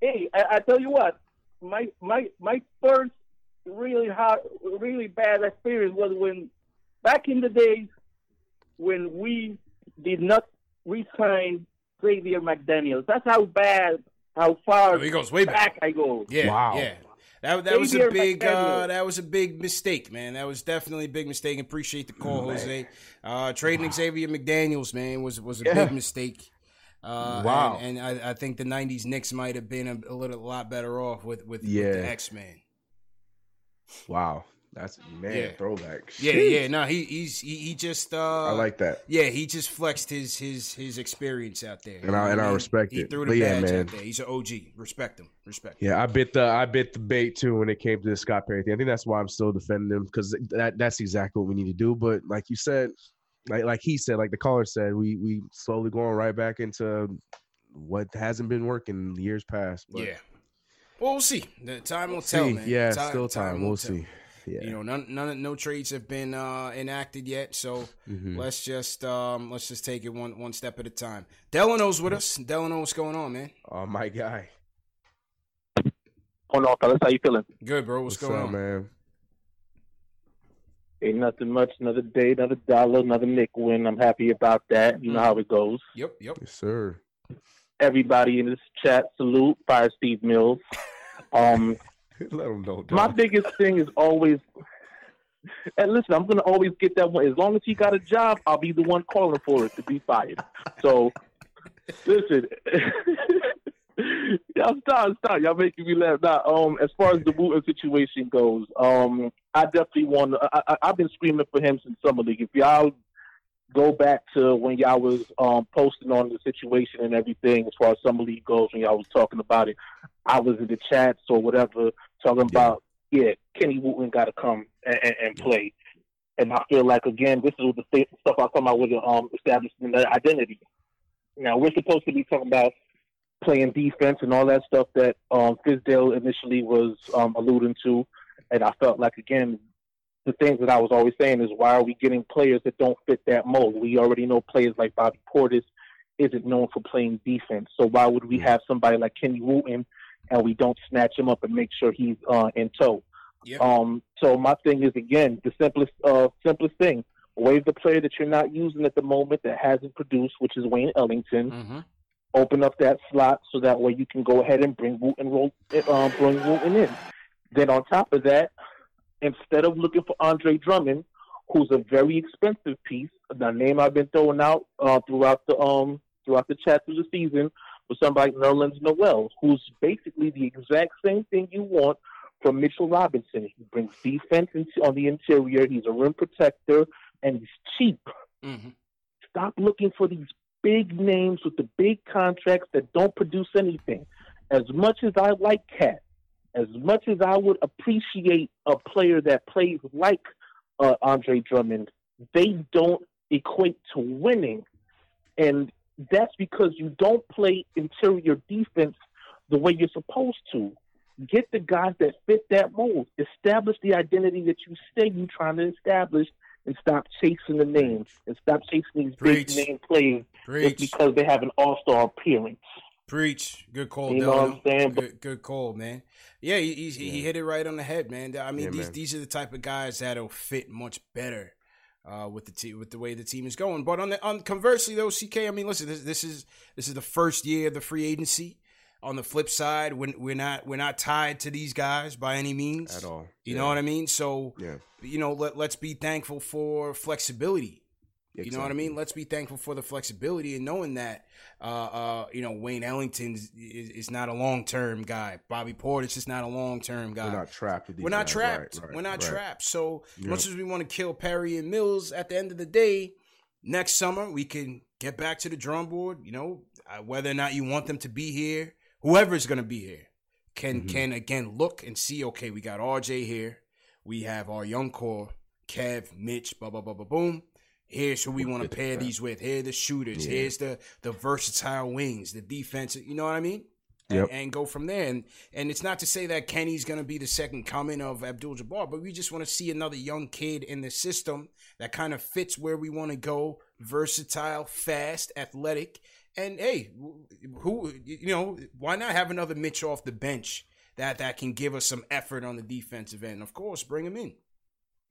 Hey, I, I tell you what, my my my first really hard, really bad experience was when back in the days when we did not resign Xavier McDaniels. That's how bad, how far Oh, he goes way back. I go. Yeah, wow. yeah. That, that was a big uh, that was a big mistake, man. That was definitely a big mistake. Appreciate the call, Jose. Uh, trading Xavier McDaniels, man, was was a Yeah. big mistake. Uh, Wow. And, and I, I think the '90s Knicks might have been a, a little lot better off with with, with Yeah. the X Men. Wow. That's man Yeah. throwback. Yeah, yeah. No, he he's he, he just. Uh, I like that. Yeah, he just flexed his his his experience out there. And I- and I mean? respect he it. threw the But yeah, badge man. out there. He's an OG. Respect him. Respect. Him. Yeah, I bit the I bit the bait too when it came to the Scott Perry thing. I think that's why I'm still defending him because that that's exactly what we need to do. But like you said, like like he said, like the caller said, we we slowly going right back into what hasn't been working in years past. But Yeah. Well, we'll see. The time will We'll tell, see. man. Yeah, still time. will We'll tell. see. Yeah. You know, none, none, no trades have been uh, enacted yet, so Mhm. let's just um, let's just take it one one step at a time. Delano's with us. Delano, what's going on, man? Oh my guy. Hold on, fellas. How you feeling? Good, bro. What's, going up, on, man? Ain't nothing much. Another day, another dollar, another Knick win. I'm happy about that. You know how it goes. Yep, yep. Yes, sir. Everybody in this chat, salute. Fire Steve Mills. Um, Let him know. my biggest thing is always. And listen, I'm gonna always get that one. As long as he got a job, I'll be the one calling for it to be fired. So, listen, y'all stop, stop. Y'all making me laugh. Now, um, as far as the Wooten situation goes, um, I definitely want. I, I, I've been screaming for him since summer league. If y'all go back to when y'all was um posting on the situation and everything, as far as summer league goes, when y'all was talking about it, I was in the chats or whatever talking about, yeah, Kenny Wooten got to come and, and, and play. And I feel like again, this is the sta- stuff I talking about with um establishing the identity. Now we're supposed to be talking about playing defense and all that stuff that um, Fizdale initially was um, alluding to. And I felt like, again, the things that I was always saying is why are we getting players that don't fit that mold? We already know players like Bobby Portis isn't known for playing defense. So why would we have somebody like Kenny Wooten and we don't snatch him up and make sure he's uh, in tow? Yep. Um, so my thing is again the simplest uh, simplest thing: waive the player that you're not using at the moment that hasn't produced, which is Wayne Ellington. Mm-hmm. Open up that slot so that way you can go ahead and bring Wooten roll, uh, bring Wooten in. Then on top of that, instead of looking for Andre Drummond, who's a very expensive piece, the name I've been throwing out uh, throughout the um throughout the chat through the season was somebody like Nerlens Noel, who's basically the exact same thing you want from Mitchell Robinson. He brings defense on the interior. He's a rim protector, and he's cheap. Mm-hmm. Stop looking for these big names with the big contracts that don't produce anything. As much as I like KAT, as much as I would appreciate a player that plays like uh, Andre Drummond, they don't equate to winning. And that's because you don't play interior defense the way you're supposed to. Get the guys that fit that mold. Establish the identity that you say you're trying to establish and stop chasing the names and stop chasing these Preach. big name players Preach. just because they have an all star appearance. Preach. Good call, You know what I'm saying? Good, good call, man. Yeah, he, he, he hit it right on the head, man. I mean, Yeah, these man. these are the type of guys that'll fit much better uh, with the team, with the way the team is going. But on the on conversely though, CK, I mean, listen, this, this is this is the first year of the free agency. On the flip side, we're, we're not we're not tied to these guys by any means At all. You Yeah. know what I mean? So Yeah. you know, let let's be thankful for flexibility. You know what I mean? Let's be thankful for the flexibility and knowing that, uh, uh, you know, Wayne Ellington is, is, is not a long term guy. Bobby Portis is not a long term guy. We're not trapped We're not guys. trapped. Right, right, We're not right. trapped. So Yep. much as we want to kill Perry and Mills, at the end of the day, next summer we can get back to the drum board. You know, uh, whether or not you want them to be here, whoever's going to be here can Mm-hmm. can again look and see. Okay, we got RJ here. We have our young core, Kev, Mitch, blah blah blah blah boom. Here's who we want to pair these with. Here are the shooters. Yeah. Here's the the versatile wings, the defense. You know what I mean? And, and go from there. And and it's not to say that Kenny's gonna be the second coming of Abdul Jabbar, but we just want to see another young kid in the system that kind of fits where we want to go. Versatile, fast, athletic, and hey, who you know why not have another Mitch off the bench that that can give us some effort on the defensive end? Of course, bring him in.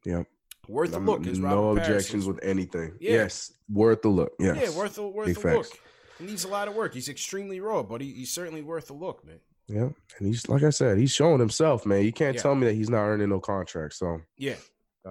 Yep. Worth a look. As no objections with anything. Yeah. Yes, worth a look. Yes. Yeah, worth a worth Big a facts. look. He needs a lot of work. He's extremely raw, but he, he's certainly worth a look, man. Yeah, and he's like I said, he's showing himself, man. You can't Yeah. tell me that he's not earning no contract. So Yeah.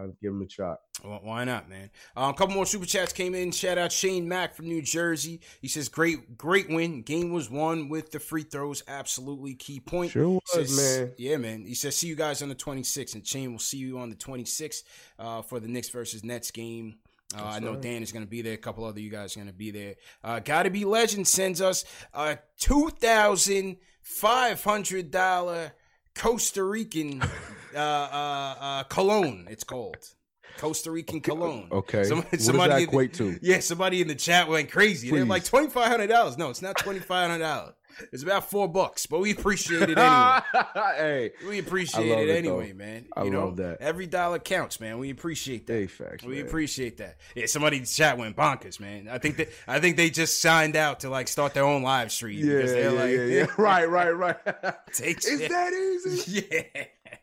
Gotta give him a shot. Well, why not, man? Um, a couple more super chats came in. Shout out Shane Mack from New Jersey. He says, "Great, great win. Game was won with the free throws. Absolutely key point." Sure was, Says- man. Yeah, man. He says, "See you guys on the 26th, and Shane will see you on the 26th uh, for the Knicks versus Nets game." Uh, I know right. Dan is going to be there. A couple other you guys are going to be there. Uh, Gotta be legend sends us a two thousand five hundred dollar Costa Rican uh, uh, uh, cologne. It's called Costa Rican cologne. Okay. Some- What does somebody that in the- equate to? Yeah, somebody in the chat went crazy. They're like twenty five hundred dollars. No, it's not twenty five hundred dollars. It's about four bucks, but we appreciate it anyway. hey, We appreciate it it, anyway, though. man. I you know, love that. Every dollar counts, man. We appreciate that. Hey, facts, we man. appreciate that. Yeah, somebody in the chat went bonkers, man. I think that I think they just signed out to like start their own live stream Yeah, because they're yeah, like, yeah, yeah. right, right, right. Take Is shit. that easy?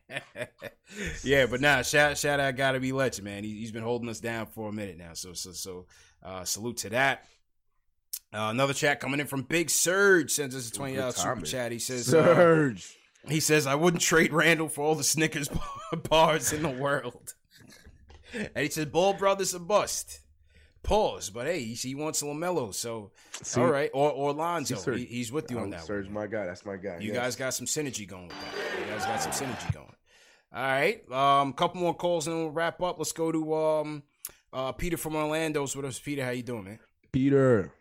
Yeah. yeah, but now shout shout out gotta be legend, man. He, he's been holding us down for a minute now. So so so uh salute to that. Uh, another chat coming in from Big Surge sends us a twenty dollars super timing. chat. He says, uh, Surge. he says, I wouldn't trade Randle for all the Snickers bars in the world. and he said, Ball Brothers a bust. Pause, but hey, he, he wants LaMelo, so See- all right, or or Lonzo, See, he, he's with you on Oh, that. one. Surge, my guy. That's my guy. You yes. guys got some synergy going with that. You guys got some synergy going. All right. Um, couple more calls and then we'll wrap up. Let's go to um uh Peter from Orlando's with us. Peter, how you doing, man? Peter.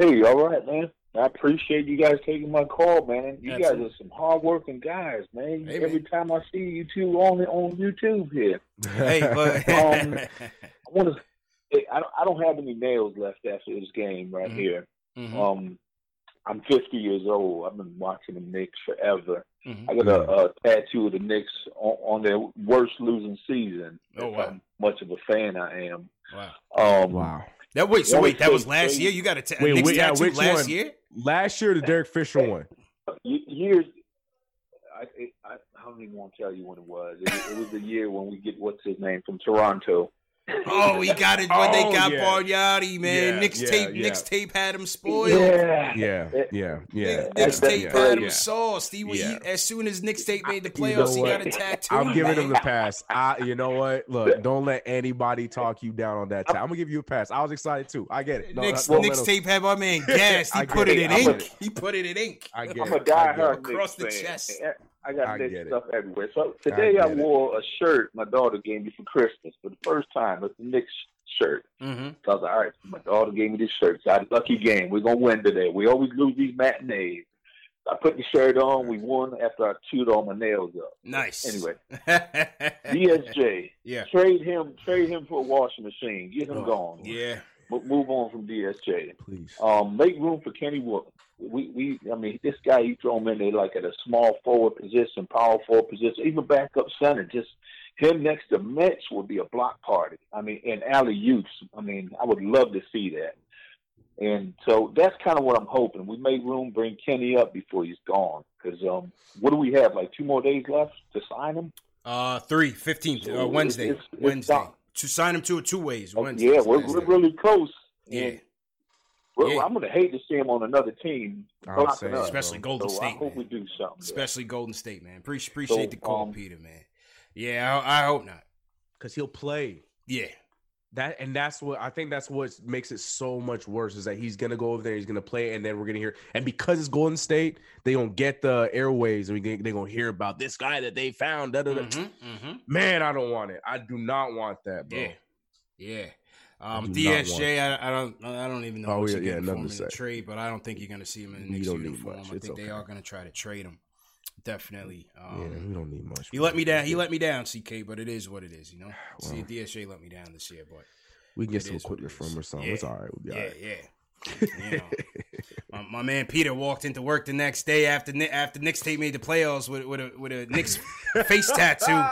Hey, all right, man. I appreciate you guys taking my call, man. You guys Absolutely. are some hardworking guys, man. Hey, Every man. time I see you two on on YouTube here, Hey, but Um, I want to. I don't, I don't have any nails left after this game right Mhm. here. Mhm. Um, I'm 50 years old. I've been watching the Knicks forever. Mm-hmm. I got a, a tattoo of the Knicks on, on their worst losing season. Oh, That's wow. much of a fan I am. Wow. Um, wow. That wait, so wait, that was last year. You got a Wait, Knicks wait, tattoo which last one? year? Last year, the Derek Fisher one. years. I, I, I don't even want to tell you when it was. It, it was the year when we get what's his name from Toronto. Oh, he got it when they Oh, got yeah. Bargnani, man. Yeah, Knicks yeah, tape, yeah. Knicks tape had him spoiled. Yeah. Yeah, yeah, yeah. Knicks That- tape that's had him great. sauced. He, he- as soon as Knicks tape made the You know playoffs, he got a tattoo. I'm giving him the pass. I, you know what? Look, don't let anybody talk you down on that. ta- I'm gonna give you a pass. I was excited too. I get it. No, Nick's, don't Nick's him- tape had my man gassed. He I put get it it. in I'm a- ink. He put it in ink. I get I'm it. a I get. Across the chest. I got I get it. stuff everywhere. So today I, it. wore a shirt my daughter gave me for Christmas for the first time. It's a Knicks shirt. Mm-hmm. So I was like, all right, my daughter gave me this shirt. I had a lucky game. We're gonna win today. We always lose these matinees. I put the shirt on. We won after I chewed all my nails up. Nice. Anyway, DSJ. Yeah. Trade him. Trade him for a washing machine. Get him Oh, gone. Yeah. Mo- Move on from DSJ. Please. Um, make room for Kenny Wooten. We, we, I mean, this guy, you throw him in there like at a small forward position, power forward position, even backup center. Just him next to Mitch would be a block party. I mean, and alley oops. I mean, I would love to see that. And so that's kind of what I'm hoping. We make room, bring Kenny up before he's gone. Because um, what do we have? Like two more days left to sign him? Uh, three, 15th, So uh, Wednesday. it's- it's Wednesday. done. To sign him to a two ways. Oh, Wednesday. yeah, we're, we're really close. Yeah. And we're- Yeah. I'm going to hate to see him on another team. I'm blocking saying, us. Especially Golden so I State, hope man. we do something. there. Especially Golden State, man. Appreciate, appreciate So, the call, um, Peter, man. Yeah, I, I hope not. Cause he'll play. Yeah. That and that's what I think that's what makes it so much worse is that he's gonna go over there, he's gonna play, and then we're gonna hear. And because it's Golden State, they don't get the airways, and we they're gonna hear about this guy that they found. Da, da, da. Mhm, mhm. Man, I don't want it. I do not want that, bro. Yeah. Yeah. Um, DSJ, I, I don't, I don't even know. Oh, yeah, yeah, nothing to him in the say. trade, but I don't think you're going to see him in the You Knicks don't need uniform. I think they are going to try to trade him. Definitely. Yeah, Um, we don't need much. he let me down. He let me down, CK, but it is what it is, you know. See. DSJ let me down this year, but We can get some equipment from or something. Yeah. It's all right. We'll be yeah, right. yeah. You know, my, my man Peter walked into work the next day after after Knicks tape made the playoffs with with a with a Knicks face tattoo.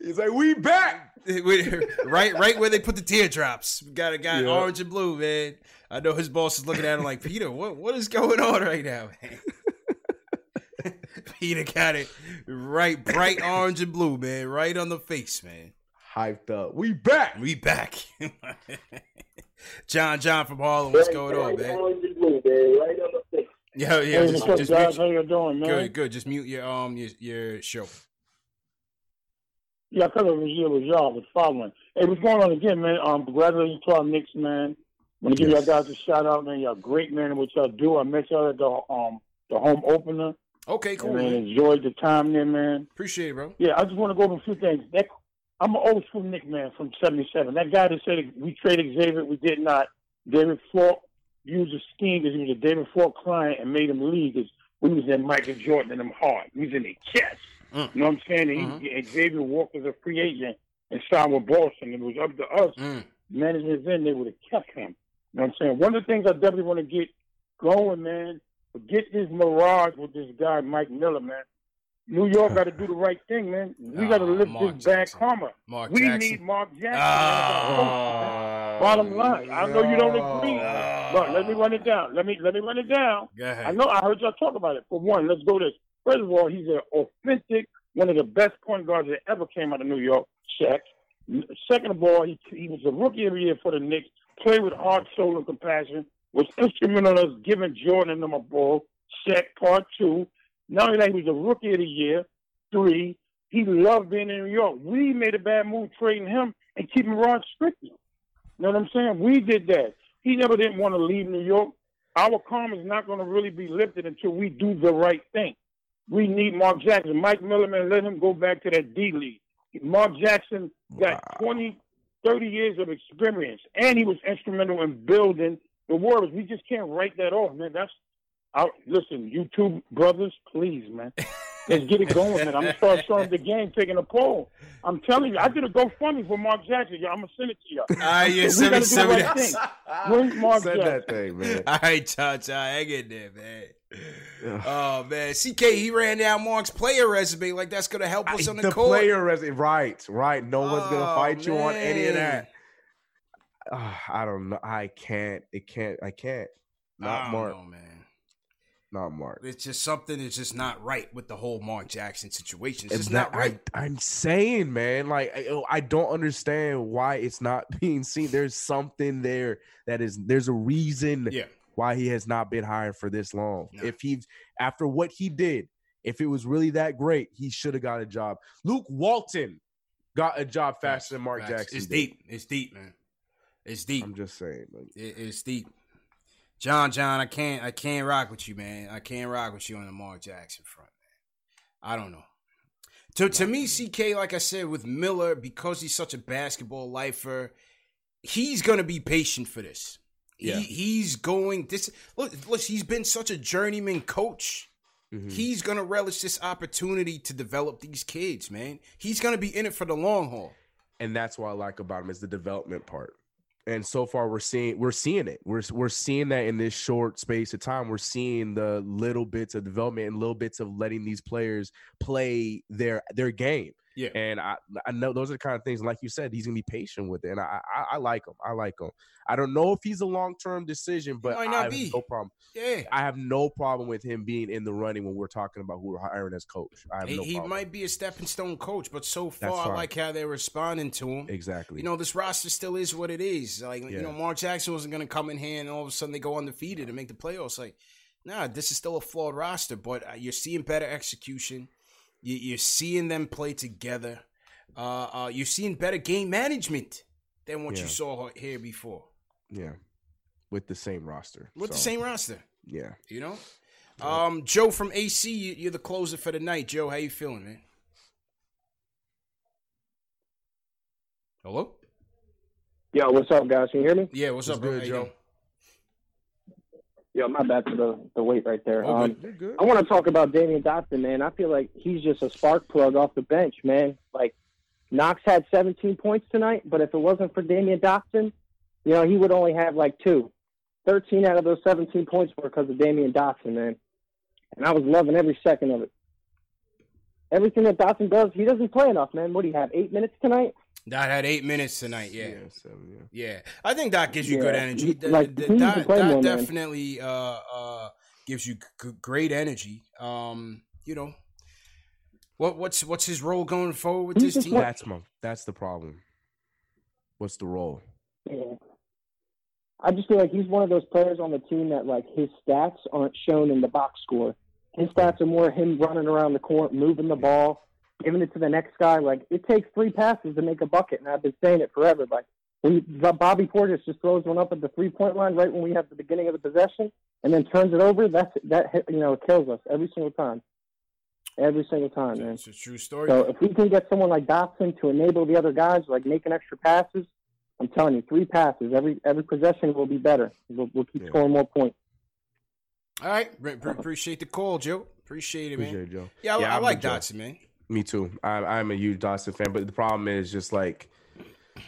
He's like, "We back." right, right where they put the teardrops. We Got a guy Yeah. orange and blue, man. I know his boss is looking at him like Peter. What what is going on right now, man? Peter got it right, bright orange and blue, man. Right on the face, man. Hyped up. We back. We back. John, John from Harlem, what's going on, man? Yeah, yeah. Hey, Just, what's up, just guys? mute, How you doing, man? good, good. Just mute your um your, your show. Yeah, I could have was here with y'all, was following. Hey, what's going on again, man? Um, congratulations to our Knicks, man. Want to give y'all guys a shout out, man. Y'all great, man, what y'all do. I met y'all at the um the home opener. Okay, cool. And man. enjoyed the time there, man. Appreciate it, bro. Yeah, I just want to go over a few things. That I'm an old school Knick man from '77. That guy that said we traded Xavier, we did not. David Falk used a scheme because he was a David Falk client and made him leave because we was in Michael Jordan and him hard. We was in their chest. Mm. You know what I'm saying? And he, Xavier walked as a free agent and signed with Boston. It was up to us, Mm. management then, they would have kept him. You know what I'm saying? One of the things I definitely want to get going, man, forget this mirage with this guy, Mike Miller, man. New York got to do the right thing, man. We got to lift Mark this bad karma. Mark we Jackson. need Mark Jackson. Ah. Bottom line, I know you don't agree, but let me run it down. Let me let me run it down. I know I heard y'all talk about it. For one, let's go this. First of all, he's an authentic, one of the best point guards that ever came out of New York. Shaq. Second of all, he he was a rookie of the year for the Knicks. Played with heart, soul, and compassion. Was instrumental in us giving Jordan and them a ball. Shaq part two. Not only that, he was a rookie of the year. Three. He loved being in New York. We made a bad move trading him and keeping Rod Strickland. You know what I'm saying? We did that. He never didn't want to leave New York. Our karma is not going to really be lifted until we do the right thing. We need Mark Jackson. Mike Miller, man, let him go back to that D League. Mark Jackson got 20, 30 years of experience, and he was instrumental in building the Warriors. We just can't write that off, man. That's I, listen, you two brothers, please, man. Let's get it going, man. I'm gonna start showing the game, taking a poll. I'm telling you, I did a GoFundMe for Mark Jackson. Yeah, I'm gonna send it to you. Ah, yeah, we send me- gotta do send the me right that. thing. Bring Mark Send Jackson. that thing, man. All right, Cha Cha, hang in there, man. Oh man, CK he ran down Mark's player resume like that's gonna help us on the, the court. player res- right, right. No one's gonna Oh, fight you on any of that. Ah, I don't know. I can't. It can't. I can't. Not don't Mark. know, man. Not Mark. It's just something that's just not right with the whole Mark Jackson situation. It's just that- not right. I, I'm saying, man, like I, oh, I don't understand why it's not being seen. There's something there that is. There's a reason Yeah. why he has not been hired for this long. If he, after what he did, if it was really that great, he should have got a job. Luke Walton got a job faster than Mark Jackson. It's did. deep. It's deep, man. It's deep. I'm just saying. Like, It- it's deep. John, John, I can't, I can't rock with you, man. I can't rock with you on the Mark Jackson front, man. I don't know. To to me, CK, like I said, with Miller, because he's such a basketball lifer, he's gonna be patient for this. Yeah. He, he's going this. Look, look, he's been such a journeyman coach. Mm-hmm. He's gonna relish this opportunity to develop these kids, man. He's gonna be in it for the long haul. and that's what I like about him is the development part. And so far, we're seeing we're seeing it. We're we're seeing that in this short space of time. We're seeing the little bits of development and little bits of letting these players play their their game. Yeah. And I I know those are the kind of things. Like you said, he's gonna be patient with it, and I I, I like him. I like him. I don't know if he's a long term decision, but I have be. no problem. Yeah. I have no problem with him being in the running when we're talking about who we're hiring as coach. I have He, no he might be a stepping stone coach, but so far, I like how they're responding to him. Exactly. You know, this roster still is what it is. Like, you know, Mark Jackson wasn't going to come in here and all of a sudden they go undefeated and make the playoffs. Like, nah, this is still a flawed roster, but uh, you're seeing better execution. You, you're seeing them play together. Uh, uh, you're seeing better game management than what you saw here before yeah, with the same roster. with the same roster. Yeah. You know, um, Joe from AC, you- you're the closer for the night. Joe, how you feeling, man? Hello. Yo, what's up, guys? Can you hear me? Yeah, what's, up, bro? How Yo, my bad for the, the wait right there. All Um. I want to talk about Damyean Dotson, man. I feel like he's just a spark plug off the bench, man. Like Knox had 17 points tonight, but if it wasn't for Damyean Dotson, you know, he would only have like two. 13 out of those 17 points were because of Damyean Dotson, man. And I was loving every second of it. Everything that Dotson does, he doesn't play enough, man. What do you have? Eight minutes tonight? Dot had eight minutes tonight. Yeah, yeah. I think Dot gives you good energy. he- D- like, d- he needs to Dot, Dot more, definitely uh, uh, gives you g- great energy. Um, you know, what what's what's his role going forward with this team? That's my that's the problem. What's the role? Yeah. I just feel like he's one of those players on the team that like his stats aren't shown in the box score. His stats are more him running around the court, moving the ball, giving it to the next guy. Like it takes three passes to make a bucket, and I've been saying it forever. Like when Bobby Portis just throws one up at the three point line right when we have the beginning of the possession, and then turns it over. That's that you know it kills us every single time. Every single time, man. It's a true story. So if we can get someone like Dotson to enable the other guys, like making extra passes, I'm telling you, three passes every every possession will be better. We'll, we'll keep scoring more points. All right, appreciate the call, Joe. Appreciate it, man. Appreciate it, Joe. Yeah, I, I I'm like. Dotson, man. Me too. I'm I'm a huge Dotson fan, but the problem is just like,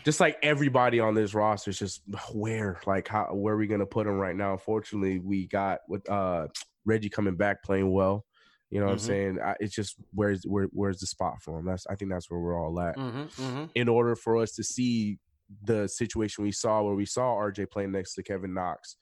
just like everybody on this roster is just where, like, how where are we gonna put him right now? Unfortunately, we got with uh Reggie coming back playing well. You know what Mhm. I'm saying? I, it's just where's where where's the spot for him? That's I think that's where we're all at. Mhm, mhm. In order for us to see the situation we saw where we saw RJ playing next to Kevin Knox,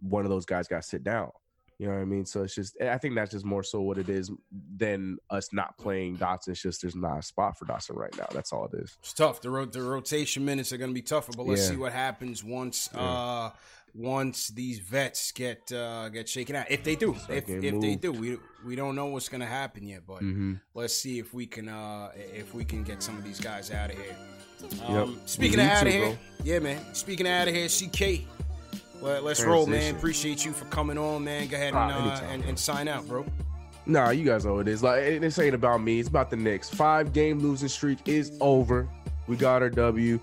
one of those guys got sit down. You know what I mean? So it's just I think that's just more so what it is than us not playing Dotson. It's just there's not a spot for Dotson right now. That's all it is. It's tough. The ro- the rotation minutes are going to be tougher, but let's Yeah. see what happens once Yeah. uh once these vets get uh get shaken out. If they do, if if they do, we we don't know what's going to happen yet, but Mhm. let's see if we can uh if we can get some of these guys out of here. Yep. Um, speaking of out of here, bro. yeah, man. Speaking of out of here, CK. Let, let's roll, man. Appreciate you for coming on, man. Go ahead and, Ah, uh, and, and sign out, bro. Nah, you guys know what it is. Like this ain't about me. It's about the Knicks. Five game losing streak is over. We got our W.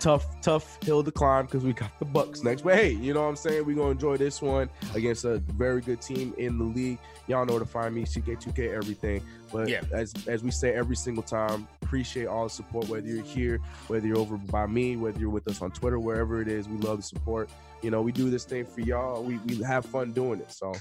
tough, tough hill to climb because we got the Bucks next. But hey, you know what I'm saying? We're gonna enjoy this one against a very good team in the league. Y'all know where to find me, CK2K, everything. But Yeah. as as we say every single time, appreciate all the support, whether you're here, whether you're over by me, whether you're with us on Twitter, wherever it is. We love the support. You know, we do this thing for y'all. We we have fun doing it. So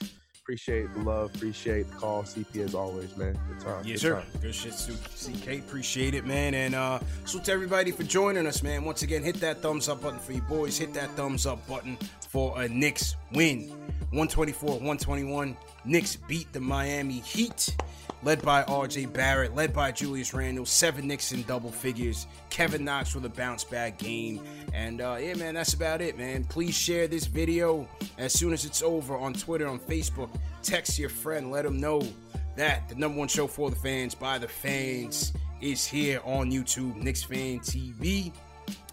appreciate the love, appreciate the call. CP as always, man. Good time. Yes, good sir. time. Good shit, CK. Appreciate it, man. And uh, salute to everybody for joining us, man. Once again, hit that thumbs up button for you boys. Hit that thumbs up button for a Knicks win. 124 121. Knicks beat the Miami Heat. Led by RJ Barrett, led by Julius Randle, seven Knicks in double figures. Kevin Knox with a bounce back game. And uh, yeah, man, that's about it, man. Please share this video as soon as it's over on Twitter, on Facebook. Text your friend, let them know that the number one show for the fans by the fans is here on YouTube, Knicks Fan TV.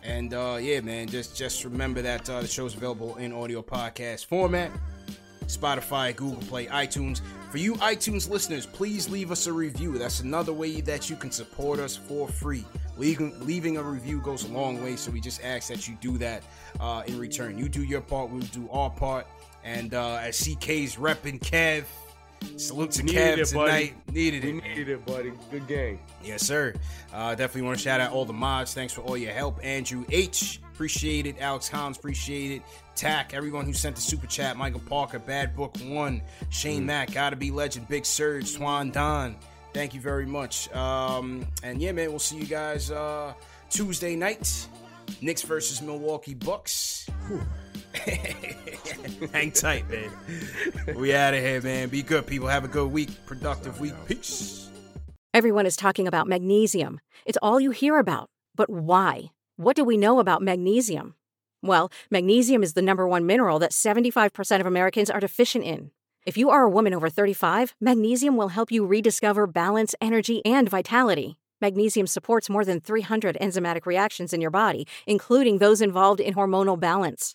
And uh, yeah, man, just just remember that uh, the show's available in audio podcast format. Spotify, Google Play, iTunes. For you iTunes listeners, please leave us a review. That's another way that you can support us for free. Leaving, a review goes a long way, so we just ask that you do that uh, in return. You do your part, we'll do our part. And uh, as CK's repping Kev, salute to Kev it, buddy. tonight. Needed it. We needed it, buddy. Good game. Yes, sir. Uh, definitely want to shout out all the mods. Thanks for all your help. Andrew H. Appreciate it. Alex Hans. Appreciate it. Tack. Everyone who sent the super chat. Michael Parker. Bad Book One. Shane Mack. Gotta be legend. Big Surge. Swan Don. Thank you very much. Um, and yeah, man, we'll see you guys uh, Tuesday night. Knicks versus Milwaukee Bucks. Hang tight, man. We out of here, man. Be good, people. Have a good week. Productive week. Peace. Everyone is talking about magnesium. It's all you hear about. But why? What do we know about magnesium? Well, magnesium is the number one mineral that 75% of Americans are deficient in. If you are a woman over 35, magnesium will help you rediscover balance, energy, and vitality. Magnesium supports more than 300 enzymatic reactions in your body, including those involved in hormonal balance.